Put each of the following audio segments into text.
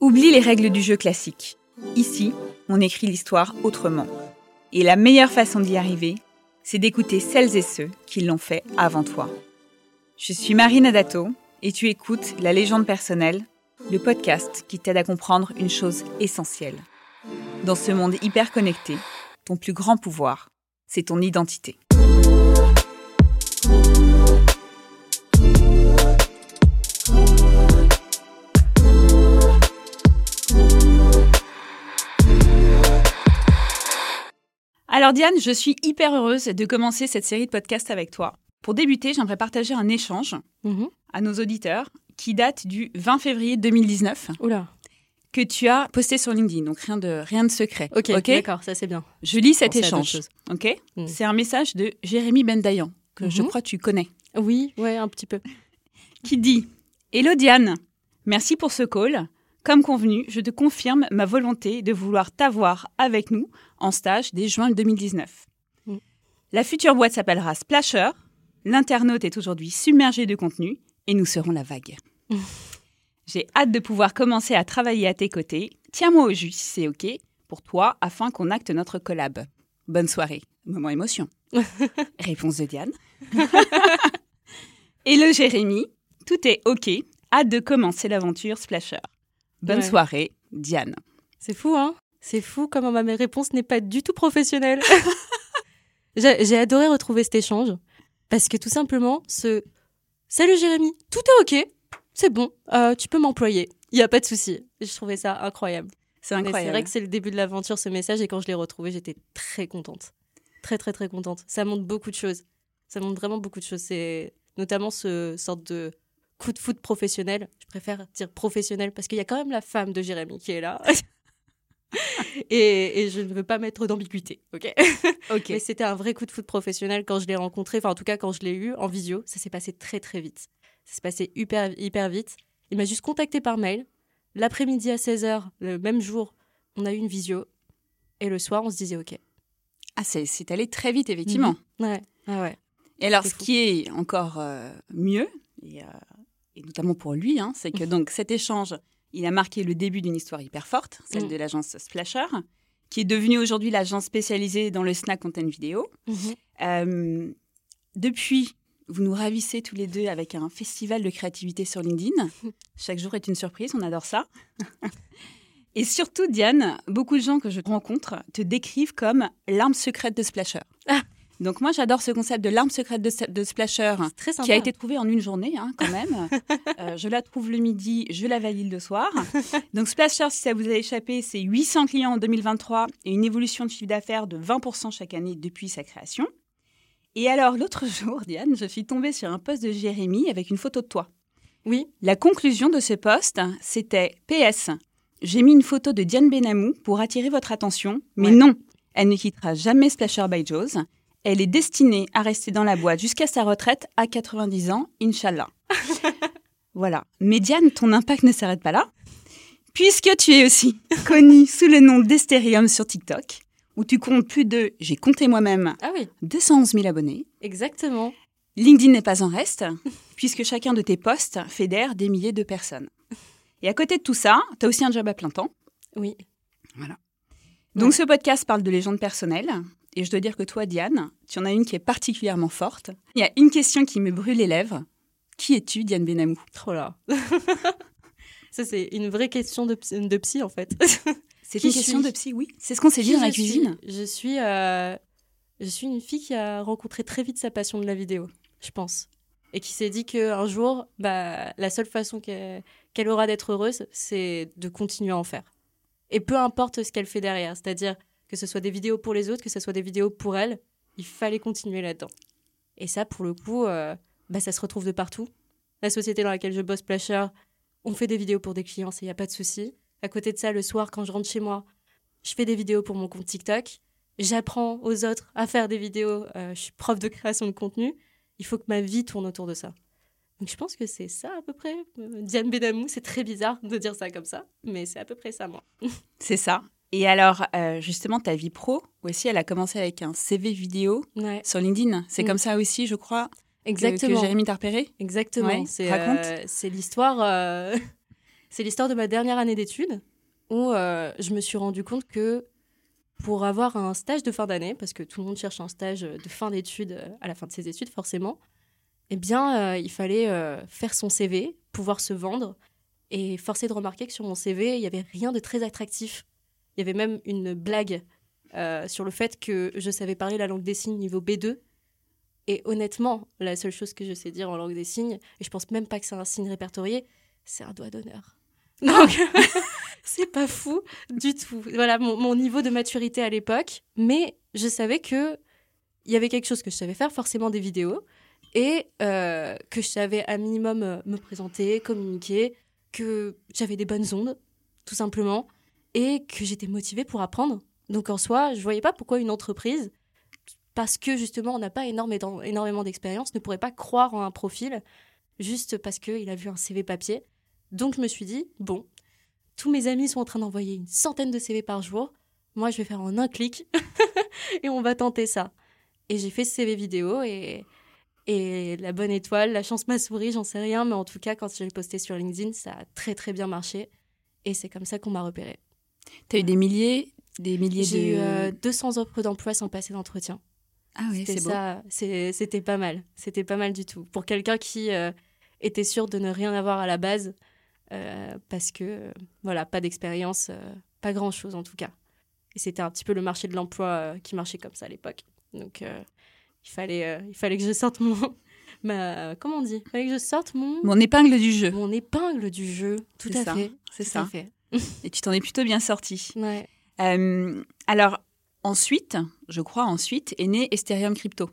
Oublie les règles du jeu classique. Ici, on écrit l'histoire autrement. Et la meilleure façon d'y arriver, c'est d'écouter celles et ceux qui l'ont fait avant toi. Je suis Marine Adato et tu écoutes La légende personnelle, le podcast qui t'aide à comprendre une chose essentielle. Dans ce monde hyper connecté, ton plus grand pouvoir, c'est ton identité. Alors Diane, je suis hyper heureuse de commencer cette série de podcasts avec toi. Pour débuter, j'aimerais partager un échange Mhm. à nos auditeurs qui date du 20 février 2019 Oula. que tu as posté sur LinkedIn. Donc rien de, rien de secret. Ok, d'accord, ça c'est bien. Je lis cet échange. Ok? Mm. C'est un message de Jérémy Bendayan, que je Mhm. crois tu connais, Oui, ouais, un petit peu. qui dit Hello Diane, merci pour ce call. Comme convenu, je te confirme ma volonté de vouloir t'avoir avec nous en stage dès juin 2019. Mm. La future boîte s'appellera Splasher. L'internaute est aujourd'hui submergé de contenu et nous serons la vague. J'ai hâte de pouvoir commencer à travailler à tes côtés. Tiens-moi au jus si c'est OK pour toi afin qu'on acte notre collab. Bonne soirée. Moment émotion. Réponse de Diane. Hello Jérémy, tout est OK. Hâte de commencer l'aventure Splasher. Bonne Ouais. soirée, Diane. C'est fou, hein? C'est fou comment ma réponse n'est pas du tout professionnelle. J'ai adoré retrouver cet échange parce que tout simplement, ce Salut Jérémy, tout est ok, c'est bon, euh, tu peux m'employer, il n'y a pas de souci. Je trouvais ça incroyable. C'est Mais C'est incroyable. vrai que c'est le début de l'aventure ce message et quand je l'ai retrouvé, j'étais très contente. Très très très contente. Ça montre beaucoup de choses. Ça montre vraiment beaucoup de choses. C'est notamment ce sorte de coup de foot professionnel. Je préfère dire professionnel parce qu'il y a quand même la femme de Jérémy qui est là. et, et je ne veux pas mettre d'ambiguïté, ok? Ok. Mais c'était un vrai coup de foot professionnel quand je l'ai rencontré, enfin en tout cas quand je l'ai eu en visio, ça s'est passé très très vite. Ça s'est passé hyper, hyper vite. Il m'a juste contacté par mail. L'après-midi à 16h, le même jour, on a eu une visio. Et le soir, on se disait OK. Ah, c'est c'est allé très vite, effectivement. Ouais, ah ouais. Et alors, ce fou. qui est encore euh, mieux, et, euh, et notamment pour lui, hein, c'est que donc cet échange, il a marqué le début d'une histoire hyper forte, celle Mm. de l'agence Splasher, qui est devenue aujourd'hui l'agence spécialisée dans le snack content vidéo. Euh, depuis, vous nous ravissez tous les deux avec un festival de créativité sur LinkedIn. Chaque jour est une surprise, on adore ça. Et surtout, Diane, beaucoup de gens que je rencontre te décrivent comme l'arme secrète de Splasher. Donc moi, j'adore ce concept de l'arme secrète de, de Splasher très sympa. qui a été trouvée en une journée, hein, quand même. Euh, je la trouve le midi, je la valide le soir. Donc Splasher, si ça vous a échappé, c'est 800 clients en 2023 et une évolution de chiffre d'affaires de 20% chaque année depuis sa création. Et alors, l'autre jour, Diane, je suis tombée sur un post de Jérémy avec une photo de toi. Oui, La conclusion de ce post, c'était PS. J'ai mis une photo de Diane Benamou pour attirer votre attention, mais Ouais. non, elle ne quittera jamais Splasher by Joe's. Elle est destinée à rester dans la boîte jusqu'à sa retraite à 90 ans, Inch'Allah. voilà. Mais Diane, ton impact ne s'arrête pas là, puisque tu es aussi connue sous le nom d'Estérium sur TikTok, où tu comptes plus de, j'ai compté moi-même, ah oui, 211 000 abonnés. exactement. LinkedIn n'est pas en reste, puisque chacun de tes posts fédère des milliers de personnes. Et à côté de tout ça, tu as aussi un job à plein temps. Oui. Donc Ouais. ce podcast parle de légendes personnelles. Et je dois dire que toi, Diane, tu en as une qui est particulièrement forte. Il y a une question qui me brûle les lèvres. Qui es-tu, Diane Benamou? Oh là. Ça, c'est une vraie question de, psy- de psy, en fait. C'est une question de psy, oui. C'est ce qu'on s'est dit dans la suis cuisine. Je suis, euh, je suis une fille qui a rencontré très vite sa passion de la vidéo, je pense. Et qui s'est dit qu'un jour, bah, la seule façon qu'elle qu'elle aura d'être heureuse, c'est de continuer à en faire. Et peu importe ce qu'elle fait derrière, c'est-à-dire que ce soit des vidéos pour les autres, que ce soit des vidéos pour elle, il fallait continuer là-dedans. Et ça, pour le coup, euh, bah, ça se retrouve de partout. La société dans laquelle je bosse, Plasher, on fait des vidéos pour des clients, il n'y a pas de souci. À côté de ça, le soir, quand je rentre chez moi, je fais des vidéos pour mon compte TikTok. J'apprends aux autres à faire des vidéos. euh, je suis prof de création de contenu. Il faut que ma vie tourne autour de ça. Donc je pense que c'est ça à peu près. Euh, Diane Benamou, c'est très bizarre de dire ça comme ça, mais c'est à peu près ça, moi. C'est ça. Et alors, euh, justement, ta vie pro aussi, elle a commencé avec un CV vidéo Ouais, sur LinkedIn. C'est Mm. comme ça aussi, je crois, que- exactement. que Jérémy t'a repéré Exactement. Ouais, c'est raconte. euh, c'est l'histoire. euh, C'est l'histoire de ma dernière année d'études où je me suis rendu compte que pour avoir un stage de fin d'année, parce que tout le monde cherche un stage de fin d'études à la fin de ses études forcément, eh bien, il fallait faire son CV, pouvoir se vendre. Et forcé de remarquer que sur mon CV, il n'y avait rien de très attractif. Il y avait même une blague sur le fait que je savais parler la langue des signes niveau B2. Et honnêtement, la seule chose que je sais dire en langue des signes, et je pense même pas que c'est un signe répertorié, c'est un doigt d'honneur. Donc, c'est pas fou du tout. Voilà mon, niveau de maturité à l'époque. Mais je savais que il y avait quelque chose que je savais faire, forcément des vidéos, et euh, que je savais à minimum euh, me présenter, communiquer, que j'avais des bonnes ondes, tout simplement, et que j'étais motivée pour apprendre. Donc en soi, je voyais pas pourquoi une entreprise, parce que justement on n'a pas énormément d'expérience, ne pourrait pas croire en un profil juste parce qu'il a vu un CV papier. Donc je me suis dit, bon, tous mes amis sont en train d'envoyer une centaine de CV par jour. Moi, je vais faire en un clic et on va tenter ça. Et j'ai fait ce CV vidéo et, la bonne étoile, la chance m'a souri, j'en sais rien, mais en tout cas, quand je l'ai posté sur LinkedIn, ça a très très bien marché. Et c'est comme ça qu'on m'a repéré. Tu as eu des milliers, des milliers J'ai eu 200 euh, offres d'emploi sans passer d'entretien. Ah oui, c'est ça. C'était pas mal. C'était pas mal du tout. Pour quelqu'un qui euh, était sûr de ne rien avoir à la base, euh, parce que, voilà, pas d'expérience, pas grand-chose en tout cas. Et c'était un petit peu le marché de l'emploi qui marchait comme ça à l'époque. Donc, il, fallait, il fallait que je sorte mon... Ma, comment on dit? Il fallait que je sorte mon... Mon épingle du jeu. Mon épingle du jeu, tout à fait. C'est ça. Fait. Et tu t'en es plutôt bien sorti. Ouais. alors, ensuite, je crois ensuite, est né Ethereum Crypto.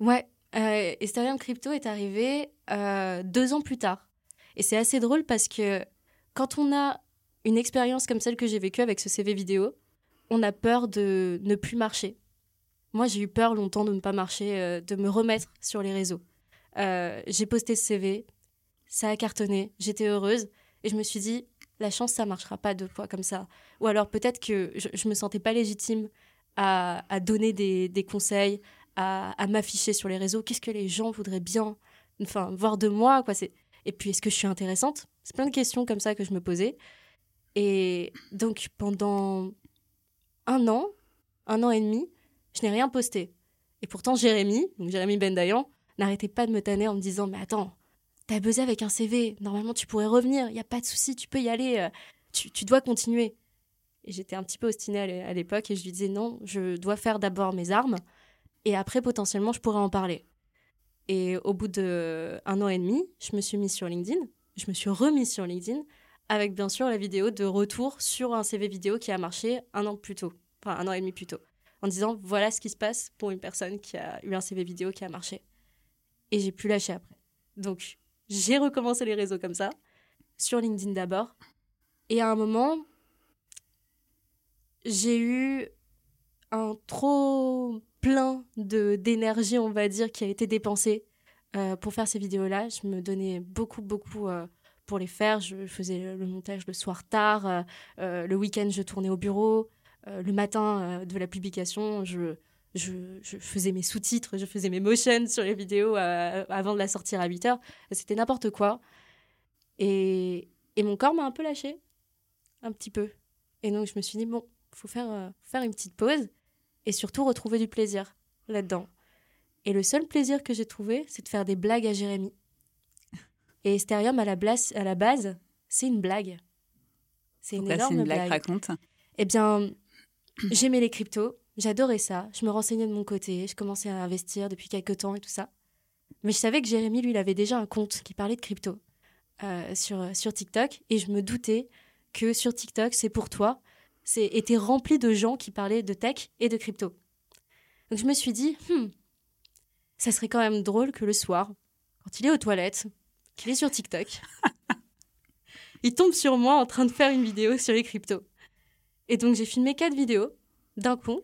Ouais, Ethereum Crypto est arrivé deux ans plus tard. Et c'est assez drôle parce que quand on a une expérience comme celle que j'ai vécue avec ce CV vidéo, on a peur de ne plus marcher. Moi, j'ai eu peur longtemps de ne pas marcher, euh, de me remettre sur les réseaux. Euh, j'ai posté ce CV, ça a cartonné, j'étais heureuse et je me suis dit, la chance, ça marchera pas deux fois comme ça. Ou alors peut-être que je, me sentais pas légitime à, donner des, conseils, à, m'afficher sur les réseaux. Qu'est-ce que les gens voudraient bien enfin, voir de moi quoi. Et puis, est-ce que je suis intéressante? C'est plein de questions comme ça que je me posais. Et donc, pendant un an, un an et demi, je n'ai rien posté. Et pourtant, Jérémy, donc Jérémy Bendayan, n'arrêtait pas de me tanner en me disant Mais attends, t'as buzzé avec un CV, normalement tu pourrais revenir, il n'y a pas de souci, tu peux y aller, euh, tu, dois continuer. Et j'étais un petit peu ostinée à l'époque et je lui disais Non, je dois faire d'abord mes armes et après, potentiellement, je pourrais en parler. Et au bout d'un an et demi, je me suis mise sur LinkedIn. Je me suis remise sur LinkedIn avec bien sûr la vidéo de retour sur un CV vidéo qui a marché un an plus tôt, enfin un an et demi plus tôt, en disant voilà ce qui se passe pour une personne qui a eu un CV vidéo qui a marché. Et j'ai pu lâcher après. Donc j'ai recommencé les réseaux comme ça, sur LinkedIn d'abord. Et à un moment, j'ai eu un trop plein d'énergie, on va dire, qui a été dépensée euh, pour faire ces vidéos-là. Je me donnais beaucoup, beaucoup euh, pour les faire. Je faisais le montage le soir tard. Euh, le week-end, je tournais au bureau. le matin de la publication, je, je, faisais mes sous-titres, je faisais mes motions sur les vidéos avant de la sortir à 8 heures. C'était n'importe quoi. Et, et mon corps m'a un peu lâché, un petit peu. Et donc, je me suis dit, bon, il faut faire, faire une petite pause et surtout retrouver du plaisir là-dedans. Et le seul plaisir que j'ai trouvé, c'est de faire des blagues à Jérémy. Et Esterium, à la, à la base, c'est une blague. C'est une énorme une blague. Raconte? Eh bien, j'aimais les cryptos, j'adorais ça. Je me renseignais de mon côté, je commençais à investir depuis quelques temps et tout ça. Mais je savais que Jérémy, lui, il avait déjà un compte qui parlait de crypto euh, sur, sur TikTok. Et je me doutais que sur TikTok, c'est pour toi était rempli de gens qui parlaient de tech et de crypto. Donc je me suis dit, hmm, ça serait quand même drôle que le soir, quand il est aux toilettes, qu'il est sur TikTok, il tombe sur moi en train de faire une vidéo sur les cryptos. Et donc j'ai filmé quatre vidéos d'un coup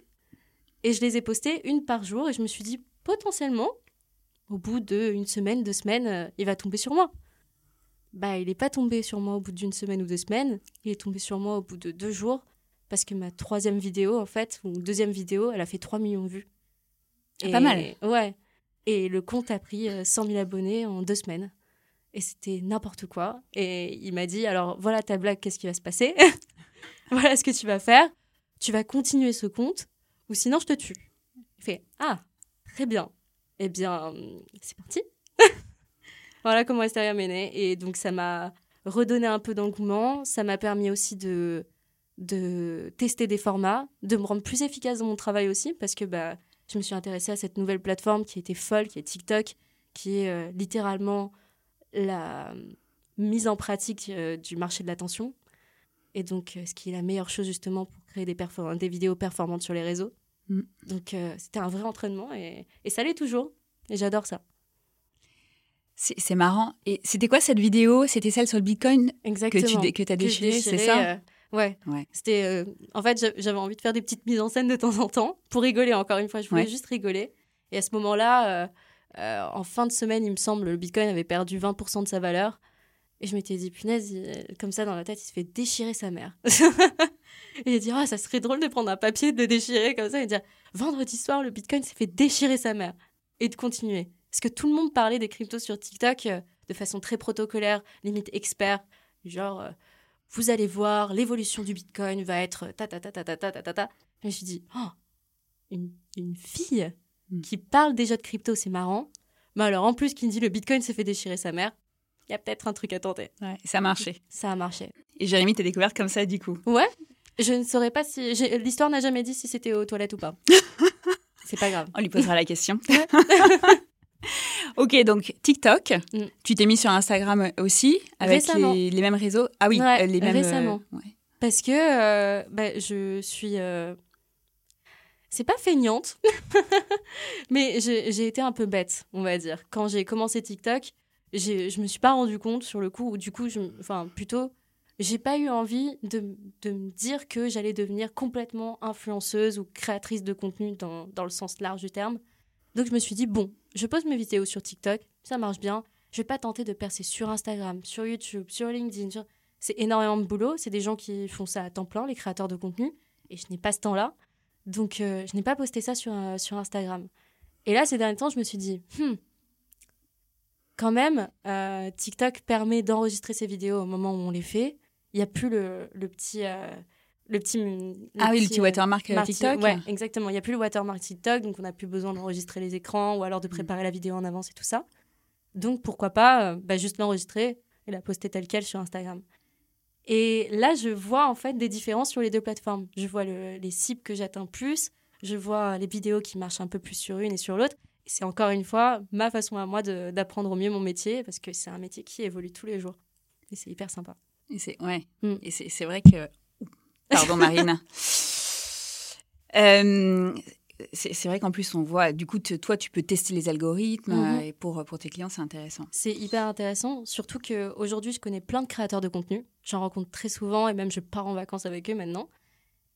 et je les ai postées une par jour et je me suis dit potentiellement au bout d'une semaine, deux semaines, euh, il va tomber sur moi. Bah, il n'est pas tombé sur moi au bout d'une semaine ou deux semaines, il est tombé sur moi au bout de deux jours parce que ma troisième vidéo, en fait, ou deuxième vidéo, elle a fait 3 millions de vues. Ah, pas mal. Ouais. Et le compte a pris 100 euh, 000 abonnés en deux semaines. Et c'était n'importe quoi. Et il m'a dit alors voilà ta blague, qu'est-ce qui va se passer? Voilà ce que tu vas faire. Tu vas continuer ce compte ou sinon je te tue. Il fait ah très bien. Eh bien c'est parti. voilà comment Hysteria est née. Et donc ça m'a redonné un peu d'engouement. Ça m'a permis aussi de de tester des formats, de me rendre plus efficace dans mon travail aussi, parce que bah, je me suis intéressée à cette nouvelle plateforme qui était folle, qui est TikTok, qui est euh, littéralement la mise en pratique euh, du marché de l'attention. Et donc, euh, ce qui est la meilleure chose justement pour créer des vidéos performantes sur les réseaux. Mm. Donc, c'était un vrai entraînement et, et ça l'est toujours. Et j'adore ça. C'est marrant. Et c'était quoi cette vidéo? C'était celle sur le Bitcoin Exactement. que tu que as déchiré, c'est ça? Ouais. C'était. Euh, en fait, j'avais envie de faire des petites mises en scène de temps en temps pour rigoler. Encore une fois, je voulais juste rigoler. Et à ce moment-là, euh, euh, en fin de semaine, il me semble, le Bitcoin avait perdu 20% de sa valeur. Et je m'étais dit, punaise, comme ça dans la tête, il se fait déchirer sa mère. et il dit, ah, ça serait drôle de prendre un papier, de le déchirer comme ça et de dire, vendredi soir, le Bitcoin s'est fait déchirer sa mère. Et de continuer. Parce que tout le monde parlait des cryptos sur TikTok de façon très protocolaire, limite expert. Genre, vous allez voir, l'évolution du Bitcoin va être ta ta ta ta ta ta ta ta. Je me suis dit, oh, une, une fille hmm. qui parle déjà de crypto, c'est marrant. Mais alors, en plus, qui me dit le Bitcoin s'est fait déchirer sa mère, il y a peut-être un truc à tenter. Ouais, ça a marché. Ça a marché. Et Jérémy, t'es découverte comme ça, du coup Ouais. Je ne saurais pas si. L'histoire n'a jamais dit si c'était aux toilettes ou pas. c'est pas grave. On lui posera la question. ok, donc TikTok, mm. tu t'es mis sur Instagram aussi, avec les, mêmes réseaux? Ah oui, euh, les mêmes. Récemment. Euh, Parce que euh, bah, je suis. C'est pas feignante, mais j'ai été un peu bête, on va dire. Quand j'ai commencé TikTok, je me suis pas rendu compte sur le coup, ou du coup, je, enfin, plutôt, j'ai pas eu envie de, de me dire que j'allais devenir complètement influenceuse ou créatrice de contenu dans, dans le sens large du terme. Donc je me suis dit, bon, je pose mes vidéos sur TikTok, ça marche bien. Je vais pas tenter de percer sur Instagram, sur YouTube, sur LinkedIn. C'est énormément de boulot. C'est des gens qui font ça à temps plein, les créateurs de contenu. Et je n'ai pas ce temps-là. Donc, euh, je n'ai pas posté ça sur, euh, sur Instagram. Et là, ces derniers temps, je me suis dit, hmm, quand même, euh, TikTok permet d'enregistrer ces vidéos au moment où on les fait. Il n'y a plus le, le petit le petit. ah oui, le petit watermark euh, TikTok. Ouais, exactement. Il n'y a plus le watermark TikTok, donc on n'a plus besoin d'enregistrer les écrans ou alors de mm. préparer la vidéo en avance et tout ça. Donc pourquoi pas euh, bah, juste l'enregistrer et la poster telle quelle sur Instagram. Et là, je vois en fait des différences sur les deux plateformes. Je vois les cibles que j'atteins plus, je vois les vidéos qui marchent un peu plus sur une et sur l'autre. C'est encore une fois ma façon à moi d'apprendre au mieux mon métier parce que c'est un métier qui évolue tous les jours. Et c'est hyper sympa. Et c'est ouais. Mm. Et c'est vrai que Pardon, Marine. Euh, c'est vrai qu'en plus, on voit, du coup, toi, tu peux tester les algorithmes mhm. euh, et pour, pour tes clients, c'est intéressant. C'est hyper intéressant, surtout qu'aujourd'hui, je connais plein de créateurs de contenu. J'en rencontre très souvent et même je pars en vacances avec eux maintenant.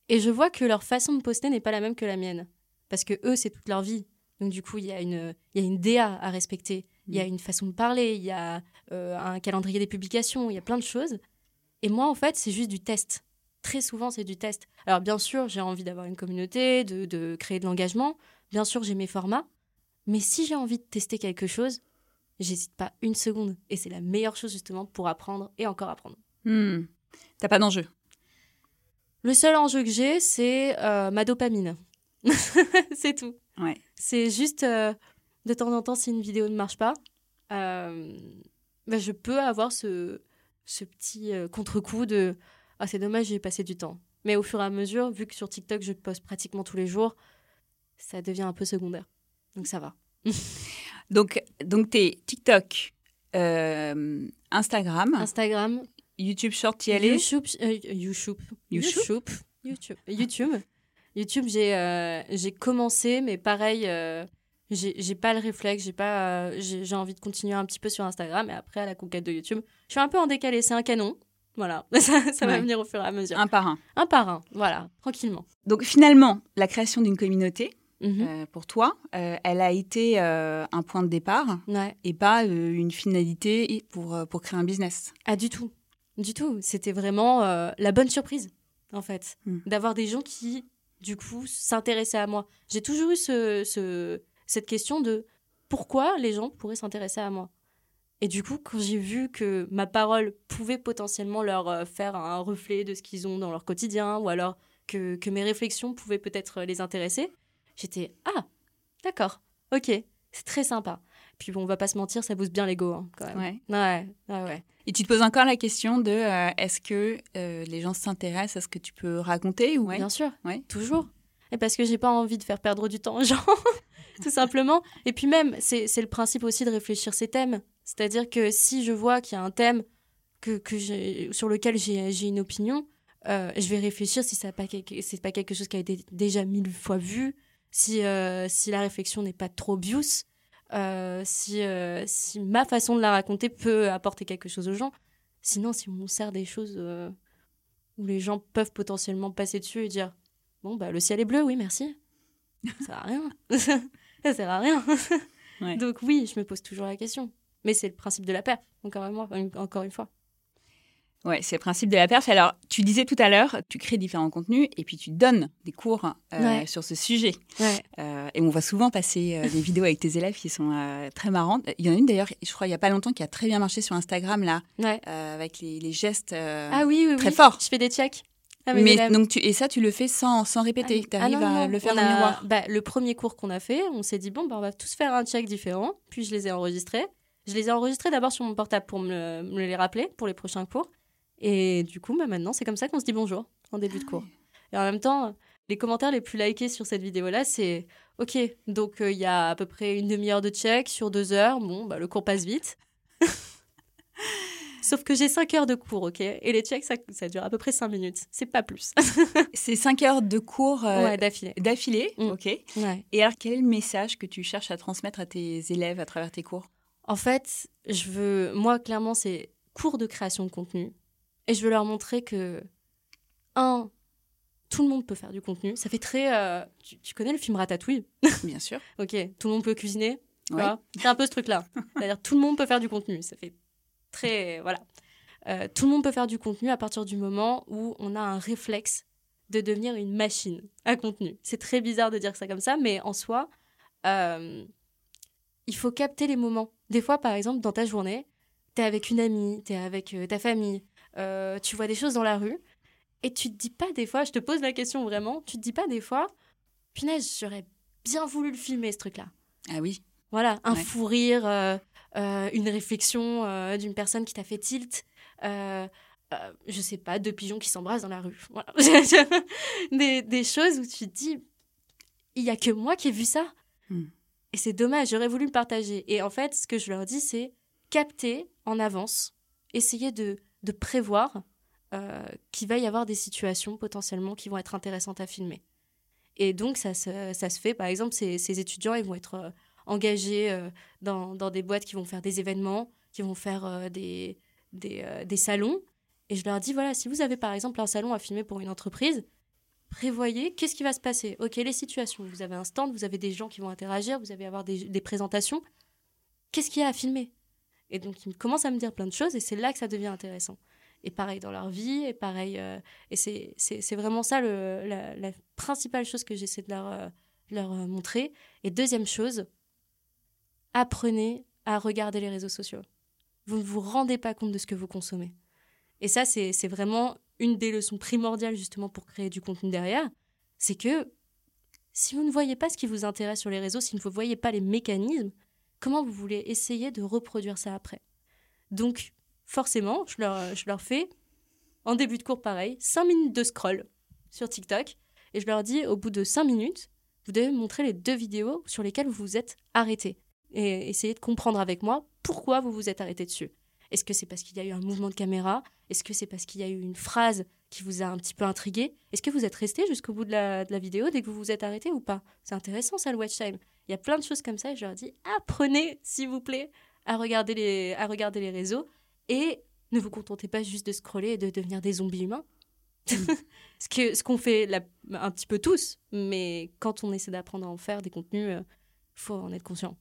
Et je vois que leur façon de poster n'est pas la même que la mienne. Parce que eux, c'est toute leur vie. Donc, du coup, il y, a une, y a une DA à respecter. Il y a mm. une façon de parler. Il y a euh, un calendrier des publications. Il y a plein de choses. Et moi, en fait, c'est juste du test très souvent, c'est du test. Alors, bien sûr, j'ai envie d'avoir une communauté, de, créer de l'engagement. Bien sûr, j'ai mes formats. Mais si j'ai envie de tester quelque chose, j'hésite pas une seconde. Et c'est la meilleure chose, justement, pour apprendre et encore apprendre. Hmm. T'as pas d'enjeu? Le seul enjeu que j'ai, c'est euh, ma dopamine. c'est tout. Ouais. C'est juste, euh, de temps en temps, si une vidéo ne marche pas, euh, ben, je peux avoir ce, ce petit contre-coup de ah, c'est dommage, j'ai passé du temps. Mais au fur et à mesure, vu que sur TikTok, je poste pratiquement tous les jours, ça devient un peu secondaire. Donc ça va. donc, donc tu es TikTok, euh, Instagram. Instagram. YouTube Short, y aller YouTube. Euh, YouTube. YouTube? YouTube. YouTube. YouTube, j'ai euh, j'ai commencé, mais pareil, j'ai pas le réflexe, j'ai pas j'ai envie de continuer un petit peu sur Instagram, et après, à la conquête de YouTube, je suis un peu en décalé, c'est un canon. Voilà, ça, va venir au fur et à mesure. Un par un. Un par un, voilà, tranquillement. Donc finalement, la création d'une communauté, mhm. euh, pour toi, euh, elle a été euh, un point de départ et pas une finalité pour, pour créer un business. Ah, du tout. Du tout. C'était vraiment la bonne surprise, en fait, hmm. d'avoir des gens qui, du coup, s'intéressaient à moi. J'ai toujours eu ce, ce, cette question de pourquoi les gens pourraient s'intéresser à moi Et du coup, quand j'ai vu que ma parole pouvait potentiellement leur euh, faire un reflet de ce qu'ils ont dans leur quotidien, ou alors que, que mes réflexions pouvaient peut-être les intéresser, j'étais Ah, d'accord, ok, c'est très sympa. Puis bon, on va pas se mentir, ça booste bien l'ego hein, quand même. Ouais. Ouais, ouais, ouais. Et tu te poses encore la question de euh, est-ce que euh, les gens s'intéressent à ce que tu peux raconter ou Bien sûr, Ouais. toujours. Et parce que j'ai pas envie de faire perdre du temps aux gens, tout simplement. Et puis même, c'est le principe aussi de réfléchir ces thèmes. C'est-à-dire que si je vois qu'il y a un thème que, que sur lequel j'ai une opinion, euh, je vais réfléchir si quelque- c'est pas quelque chose qui a été déjà mille fois vu, si, euh, si la réflexion n'est pas trop bios, euh, si, si ma façon de la raconter peut apporter quelque chose aux gens. Sinon, si on sert des choses où les gens peuvent potentiellement passer dessus et dire Bon, bah, le ciel est bleu, oui, merci. Ça à rien. ça sert à rien. Ouais. Donc, oui, je me pose toujours la question. Mais c'est le principe de la paix, encore une, fois- encore une fois. Ouais, c'est le principe de la perf. Alors, tu disais tout à l'heure, tu crées différents contenus et puis tu donnes des cours euh, Ouais. sur ce sujet. Ouais. Euh, et on voit souvent passer euh, des vidéos avec tes élèves qui sont très marrantes. Il y en a une d'ailleurs, je crois, il n'y a pas longtemps, qui a très bien marché sur Instagram, là, ouais. avec les, les gestes Ah oui, oui, très oui. forts. Je fais des checks. Mes Mais donc tu, et ça, tu le fais sans, sans répéter. Ah, tu arrives ah non, à non, le faire on au a- miroir. bah, le premier cours qu'on a fait, on s'est dit, bon, bah, on va tous faire un check différent. Puis je les ai enregistrés. Je les ai enregistrés d'abord sur mon portable pour me, me les rappeler pour les prochains cours. Et du coup, bah, maintenant, c'est comme ça qu'on se dit bonjour en début de cours. Et en même temps, les commentaires les plus likés sur cette vidéo-là, c'est OK, donc euh, il y a à peu près une demi-heure de check sur deux heures. Bon, bah, le cours passe vite. Sauf que j'ai cinq heures de cours, OK? Et les checks, ça, ça dure à peu près cinq minutes. C'est pas plus. C'est cinq heures de cours euh, ouais, d'affilée. d'affilée. Mm. Ok. Ouais. Et alors, quel est le message que tu cherches à transmettre à tes élèves à travers tes cours? En fait, je veux, moi, clairement, c'est cours de création de contenu. Et je veux leur montrer que, un, tout le monde peut faire du contenu. Ça fait très. euh, tu, tu connais le film Ratatouille? Bien sûr. Ok, tout le monde peut cuisiner. Ouais. C'est un peu ce truc-là. C'est-à-dire, tout le monde peut faire du contenu. Ça fait très. Voilà. Euh, tout le monde peut faire du contenu à partir du moment où on a un réflexe de devenir une machine à contenu. C'est très bizarre de dire ça comme ça, mais en soi, euh, il faut capter les moments. Des fois, par exemple, dans ta journée, tu es avec une amie, tu es avec euh, ta famille, euh, tu vois des choses dans la rue, et tu te dis pas des fois, je te pose la question vraiment, tu te dis pas des fois, punaise, j'aurais bien voulu le filmer ce truc-là. Ah oui. Voilà, un Ouais. fou rire, euh, une réflexion euh, d'une personne qui t'a fait tilt, euh, euh, je sais pas, deux pigeons qui s'embrassent dans la rue. Voilà. des, des choses où tu te dis, il y a que moi qui ai vu ça. Hmm. Et c'est dommage, j'aurais voulu le partager. Et en fait, ce que je leur dis, c'est capter en avance, essayer de, de prévoir euh, qu'il va y avoir des situations potentiellement qui vont être intéressantes à filmer. Et donc, ça se, ça se fait. Par exemple, ces, ces étudiants, ils vont être euh, engagés euh, dans, dans des boîtes qui vont faire des événements, qui vont faire euh, des, euh, des salons. Et je leur dis, voilà, si vous avez par exemple un salon à filmer pour une entreprise, prévoyez qu'est-ce qui va se passer? Ok, les situations. Vous avez un stand, vous avez des gens qui vont interagir, vous allez avoir des, des présentations. Qu'est-ce qu'il y a à filmer? Et donc, ils commencent à me dire plein de choses et c'est là que ça devient intéressant. Et pareil dans leur vie, et pareil. et c'est- vraiment ça le, la, principale chose que j'essaie de leur, leur montrer. Et deuxième chose, apprenez à regarder les réseaux sociaux. Vous ne vous rendez pas compte de ce que vous consommez. Et ça, c'est vraiment une des leçons primordiales justement pour créer du contenu derrière. C'est que si vous ne voyez pas ce qui vous intéresse sur les réseaux, si vous ne voyez pas les mécanismes, comment vous voulez essayer de reproduire ça après? Donc, forcément, je leur, je leur fais, en début de cours pareil, 5 minutes de scroll sur TikTok. Et je leur dis, au bout de 5 minutes, vous devez me montrer les deux vidéos sur lesquelles vous vous êtes arrêté. Et essayer de comprendre avec moi pourquoi vous vous êtes arrêté dessus. Est-ce que c'est parce qu'il y a eu un mouvement de caméra? Est-ce que c'est parce qu'il y a eu une phrase qui vous a un petit peu intrigué? Est-ce que vous êtes resté jusqu'au bout de la, de la vidéo dès que vous vous êtes arrêté ou pas? C'est intéressant ça le watch time. Il y a plein de choses comme ça et je leur dis apprenez s'il vous plaît à regarder les, à regarder les réseaux et ne vous contentez pas juste de scroller et de devenir des zombies humains. ce que ce qu'on fait la- un petit peu tous, mais quand on essaie d'apprendre à en faire des contenus, euh, faut en être conscient.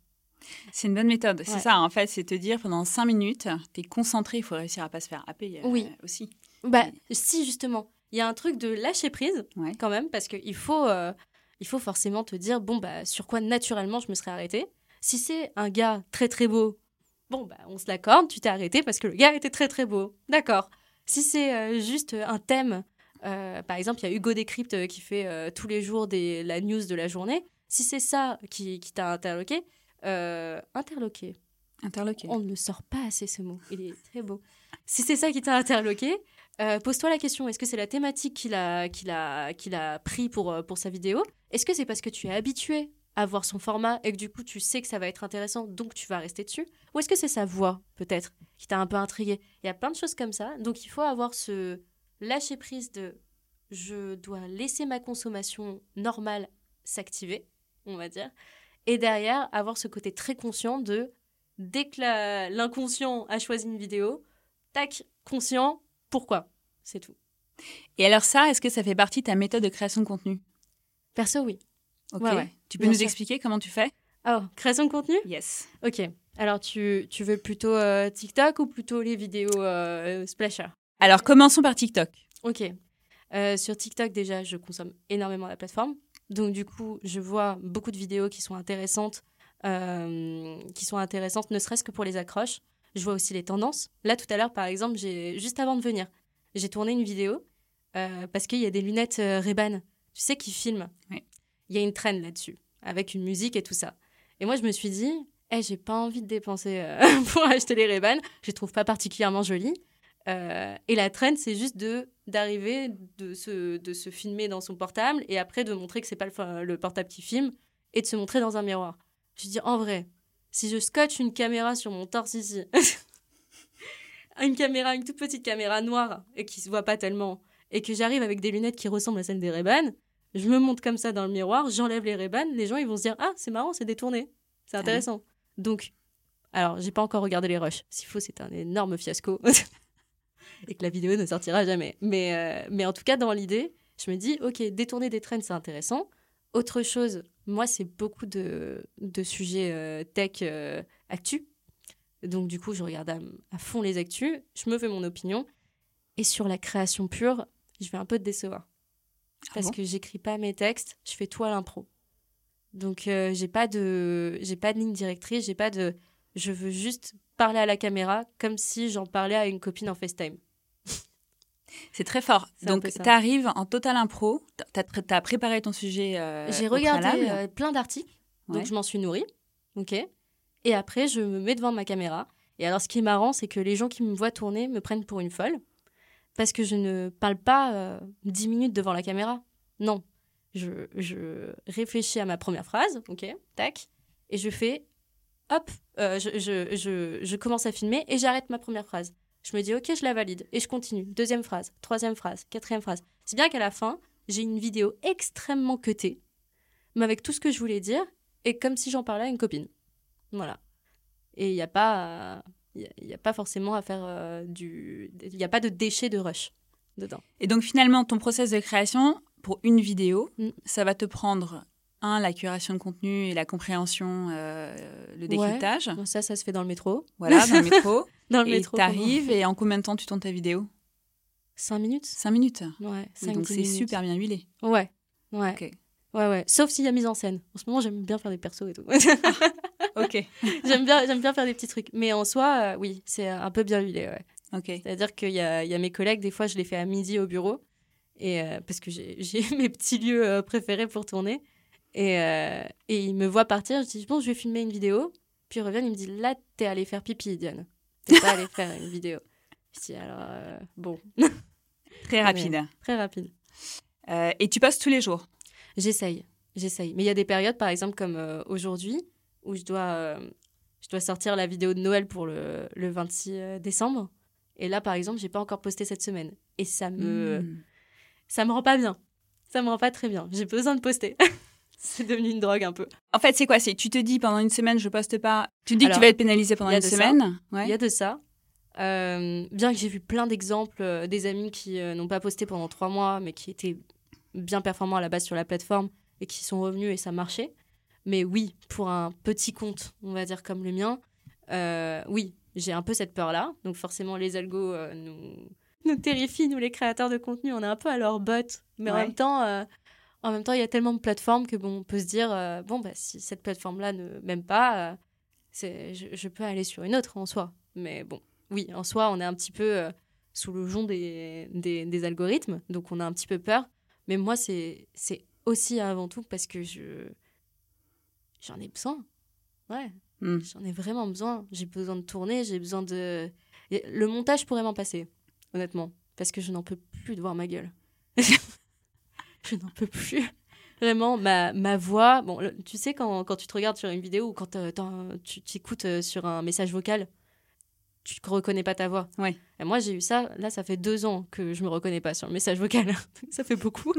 C'est une bonne méthode. C'est ça, en fait, c'est te dire pendant cinq minutes, tu es concentré, il faut réussir à pas se faire happer euh, Oui. aussi. Bah, si justement, il y a un truc de lâcher prise Ouais. quand même, parce qu'il faut, euh, il faut forcément te dire bon bah sur quoi naturellement je me serais arrêtée. Si c'est un gars très très beau, Bon, bah, on se l'accorde, tu t'es arrêté parce que le gars était très très beau. D'accord. Si c'est euh, juste un thème, par exemple, il y a Hugo Décrypte qui fait tous les jours des, la news de la journée. Si c'est ça qui, qui t'a interloqué, interloqué. Interloqué. On ne sort pas assez ce mot. Il est très beau. Si c'est ça qui t'a interloqué, pose-toi la question est-ce que c'est la thématique qu'il a, qu'il a, qu'il a pris pour, pour sa vidéo? Est-ce que c'est parce que tu es habitué à voir son format et que du coup tu sais que ça va être intéressant, donc tu vas rester dessus? Ou est-ce que c'est sa voix, peut-être, qui t'a un peu intrigué? Il y a plein de choses comme ça, donc il faut avoir ce lâcher prise de je dois laisser ma consommation normale s'activer, on va dire, et derrière avoir ce côté très conscient de dès que l'inconscient a choisi une vidéo, tac, conscient, pourquoi? C'est tout. Et alors ça, est-ce que ça fait partie de ta méthode de création de contenu? Perso, oui. Ok. Tu peux nous expliquer comment tu fais? Oh, création de contenu? Yes. Ok. Alors, tu, tu veux plutôt euh, TikTok ou plutôt les vidéos euh, Splasher? Alors, commençons par TikTok. Ok. Euh, sur TikTok, déjà, je consomme énormément la plateforme. Donc, du coup, je vois beaucoup de vidéos qui sont intéressantes, qui sont intéressantes, ne serait-ce que pour les accroches. Je vois aussi les tendances. Là, tout à l'heure, par exemple, j'ai juste avant de venir, j'ai tourné une vidéo parce qu'il y a des lunettes Ray-Ban, tu sais, qui filment. Oui il y a une traîne là-dessus, avec une musique et tout ça. Et moi, je me suis dit, hey, j'ai pas envie de dépenser euh, pour acheter les Ray-Ban, je les trouve pas particulièrement jolies. Euh, et la traîne, c'est juste de d'arriver, de se, de se filmer dans son portable et après de montrer que c'est pas le, le, portable qui filme et de se montrer dans un miroir. Je dis en vrai, si je scotche une caméra sur mon torse ici, une caméra, une toute petite caméra noire et qui se voit pas tellement, et que j'arrive avec des lunettes qui ressemblent à celles des Ray-Ban, je me monte comme ça dans le miroir, j'enlève les ray les gens ils vont se dire ah c'est marrant, c'est détourné, c'est ah intéressant. Donc, alors j'ai pas encore regardé les rushs. S'il faut, c'est un énorme fiasco et que la vidéo ne sortira jamais. Mais euh, mais en tout cas dans l'idée, je me dis ok détourner des trends c'est intéressant. Autre chose, moi c'est beaucoup de, de sujets euh, tech euh, actu. Donc du coup je regarde à, à fond les actus, je me fais mon opinion et sur la création pure, je vais un peu te décevoir parce que j'écris pas mes textes, je fais tout à l'impro. Donc euh, j'ai pas de j'ai pas de ligne directrice, j'ai pas de je veux juste parler à la caméra comme si j'en parlais à une copine en FaceTime. C'est très fort. Donc tu arrives en total impro, tu as, préparé ton sujet euh, J'ai regardé euh, plein d'articles, donc je m'en suis nourrie. OK Et après je me mets devant ma caméra et alors ce qui est marrant c'est que les gens qui me voient tourner me prennent pour une folle parce que je ne parle pas euh, dix minutes devant la caméra. Non. Je, je, réfléchis à ma première phrase, ok, tac, et je fais, hop, euh, je, je, je, commence à filmer et j'arrête ma première phrase. Je me dis, ok, je la valide, et je continue. Deuxième phrase, troisième phrase, quatrième phrase. C'est bien qu'à la fin, j'ai une vidéo extrêmement cutée, mais avec tout ce que je voulais dire, et comme si j'en parlais à une copine. Voilà. Et il n'y a pas il n'y a, pas forcément à faire euh, du. Il n'y a pas de déchets de rush dedans. Et donc finalement, ton process de création pour une vidéo, mm. ça va te prendre un, la curation de contenu et la compréhension, euh, le décryptage. ça, ça se fait dans le métro. Voilà, dans le métro. dans le et métro. T'arrives et en combien de temps tu tournes ta vidéo? Cinq minutes. Cinq minutes. Ouais. donc c'est super bien huilé. Ouais. Ouais. Ouais, ouais. Sauf s'il y a mise en scène. En ce moment, j'aime bien faire des persos et tout. Ah, ok. j'aime bien, j'aime bien faire des petits trucs. Mais en soi, euh, oui, c'est un peu bien huilé, ouais. Ok. C'est-à-dire qu'il y a, y a, mes collègues, des fois, je les fais à midi au bureau. Et, euh, parce que j'ai mes petits lieux euh, préférés pour tourner. Et, et ils me voient partir. Je dis, bon, je vais filmer une vidéo. Puis ils reviennent, ils me disent, là, t'es allé faire pipi, Diane. T'es pas allé faire une vidéo. Je dis, alors, bon. très rapide. très rapide. et tu passes tous les jours? J'essaye, j'essaye. Mais il y a des périodes, par exemple, comme euh, aujourd'hui, où je dois, euh, je dois sortir la vidéo de Noël pour le, le 26 euh, décembre. Et là, par exemple, j'ai pas encore posté cette semaine. Et ça me, hmm. ça me rend pas bien. Ça me rend pas très bien. J'ai besoin de poster. c'est devenu une drogue un peu. En fait, c'est quoi? C'est tu te dis pendant une semaine je poste pas. Tu dis que tu vas être pénalisé pendant une semaine? Il y a de ça. bien que j'ai vu plein d'exemples des amis qui n'ont pas posté pendant trois mois, mais qui étaient bien performants à la base sur la plateforme et qui sont revenus et ça marchait. Mais oui, pour un petit compte, on va dire comme le mien, euh, oui, j'ai un peu cette peur-là. Donc forcément, les algos euh, nous, nous terrifient, nous les créateurs de contenu, on est un peu à leur botte. Mais en même temps, euh, en même temps, il y a tellement de plateformes que bon, on peut se dire bon bah si cette plateforme-là ne m'aime pas, c'est, je, peux aller sur une autre en soi. Mais bon, oui, en soi, on est un petit peu euh, sous le jonc des, des, algorithmes, donc on a un petit peu peur. Mais moi, c'est, c'est aussi avant tout parce que je, j'en ai besoin. Ouais, hmm. j'en ai vraiment besoin. J'ai besoin de tourner, j'ai besoin de. Le montage pourrait m'en passer, honnêtement, parce que je n'en peux plus de voir ma gueule. je n'en peux plus. Vraiment, ma, ma voix. Bon, tu sais, quand, quand tu te regardes sur une vidéo ou quand tu t'écoutes euh, sur un message vocal, tu ne reconnais pas ta voix. Ouais. Et moi, j'ai eu ça. Là, ça fait deux ans que je me reconnais pas sur le message vocal. ça fait beaucoup.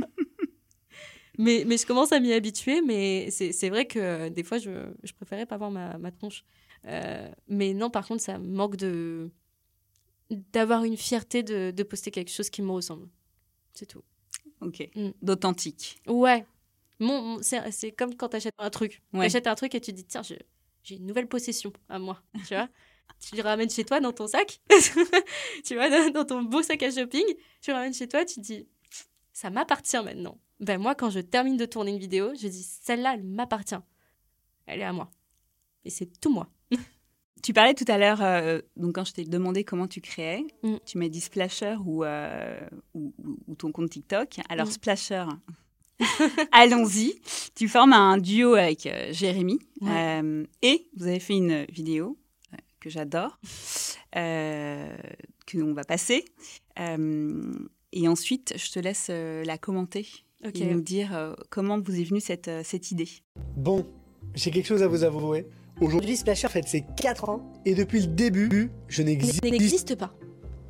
mais, mais je commence à m'y habituer. Mais c'est vrai que euh, des fois, je, je préférais pas voir ma, ma tronche. Euh, mais non, par contre, ça manque de d'avoir une fierté de, de poster quelque chose qui me ressemble. C'est tout. Ok. Mm. D'authentique. Ouais. Mon, c'est comme quand tu achètes un truc. Tu achètes un truc et tu dis, tiens, j'ai une nouvelle possession à moi. Tu vois Tu le ramènes chez toi dans ton sac. tu vois, dans, ton beau sac à shopping. Tu le ramènes chez toi, tu dis, ça m'appartient maintenant. Ben moi, quand je termine de tourner une vidéo, je dis, celle-là, elle m'appartient. Elle est à moi. Et c'est tout moi. Tu parlais tout à l'heure, euh, donc quand je t'ai demandé comment tu créais, mm. tu m'as dit Splasher euh, ou, ou, ton compte TikTok. Alors, mm. Splasher, allons-y. Tu formes un duo avec euh, Jérémy et vous avez fait une vidéo que j'adore, que l'on va passer. et ensuite, je te laisse la commenter et nous dire comment vous est venue cette, cette idée. Bon, j'ai quelque chose à vous avouer. Aujourd'hui, Splasher fête ses 4 ans et depuis le début, je n'existe pas.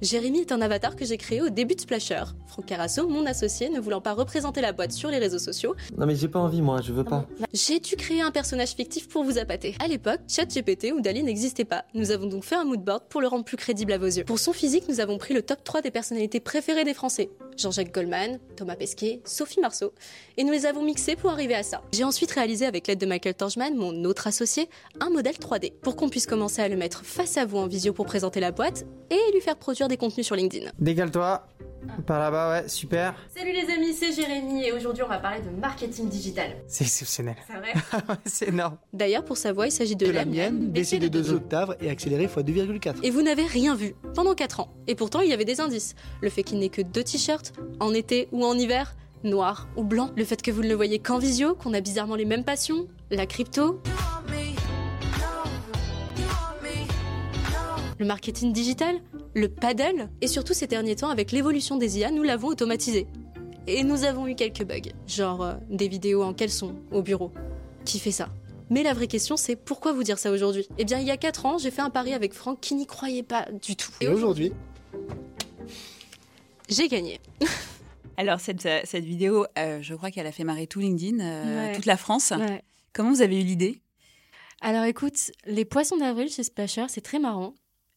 Jérémy est un avatar que j'ai créé au début de Splasher. Franck Carasso, mon associé, ne voulant pas représenter la boîte sur les réseaux sociaux. Non mais j'ai pas envie moi, je veux pas. J'ai dû créer un personnage fictif pour vous appâter. À l'époque, ChatGPT ou Dali n'existait pas. Nous avons donc fait un moodboard pour le rendre plus crédible à vos yeux. Pour son physique, nous avons pris le top 3 des personnalités préférées des Français. Jean-Jacques Goldman, Thomas Pesquet, Sophie Marceau, et nous les avons mixés pour arriver à ça. J'ai ensuite réalisé avec l'aide de Michael Torgman, mon autre associé, un modèle 3D pour qu'on puisse commencer à le mettre face à vous en visio pour présenter la boîte et lui faire produire des contenus sur LinkedIn. Dégale-toi. Par là-bas, ouais, super. Salut les amis, c'est Jérémy et aujourd'hui on va parler de marketing digital. C'est exceptionnel. C'est vrai C'est énorme. D'ailleurs, pour sa voix, il s'agit de, la, mienne, baisser de 2 octaves et accélérer x 2,4. Et vous n'avez rien vu pendant 4 ans. Et pourtant, il y avait des indices. Le fait qu'il n'ait que deux t-shirts, en été ou en hiver, noir ou blanc. Le fait que vous ne le voyez qu'en visio, qu'on a bizarrement les mêmes passions, la crypto. Le marketing digital, le paddle, et surtout ces derniers temps avec l'évolution des IA, nous l'avons automatisé. Et nous avons eu quelques bugs, genre euh, des vidéos en caleçon au bureau. Qui fait ça? Mais la vraie question, c'est pourquoi vous dire ça aujourd'hui? Eh bien, il y a 4 ans, j'ai fait un pari avec Franck qui n'y croyait pas du tout. Et aujourd'hui? J'ai gagné. Alors, cette, euh, cette vidéo, euh, je crois qu'elle a fait marrer tout LinkedIn, toute la France. Comment vous avez eu l'idée? Alors, écoute, les poissons d'avril chez Splasher, c'est très marrant.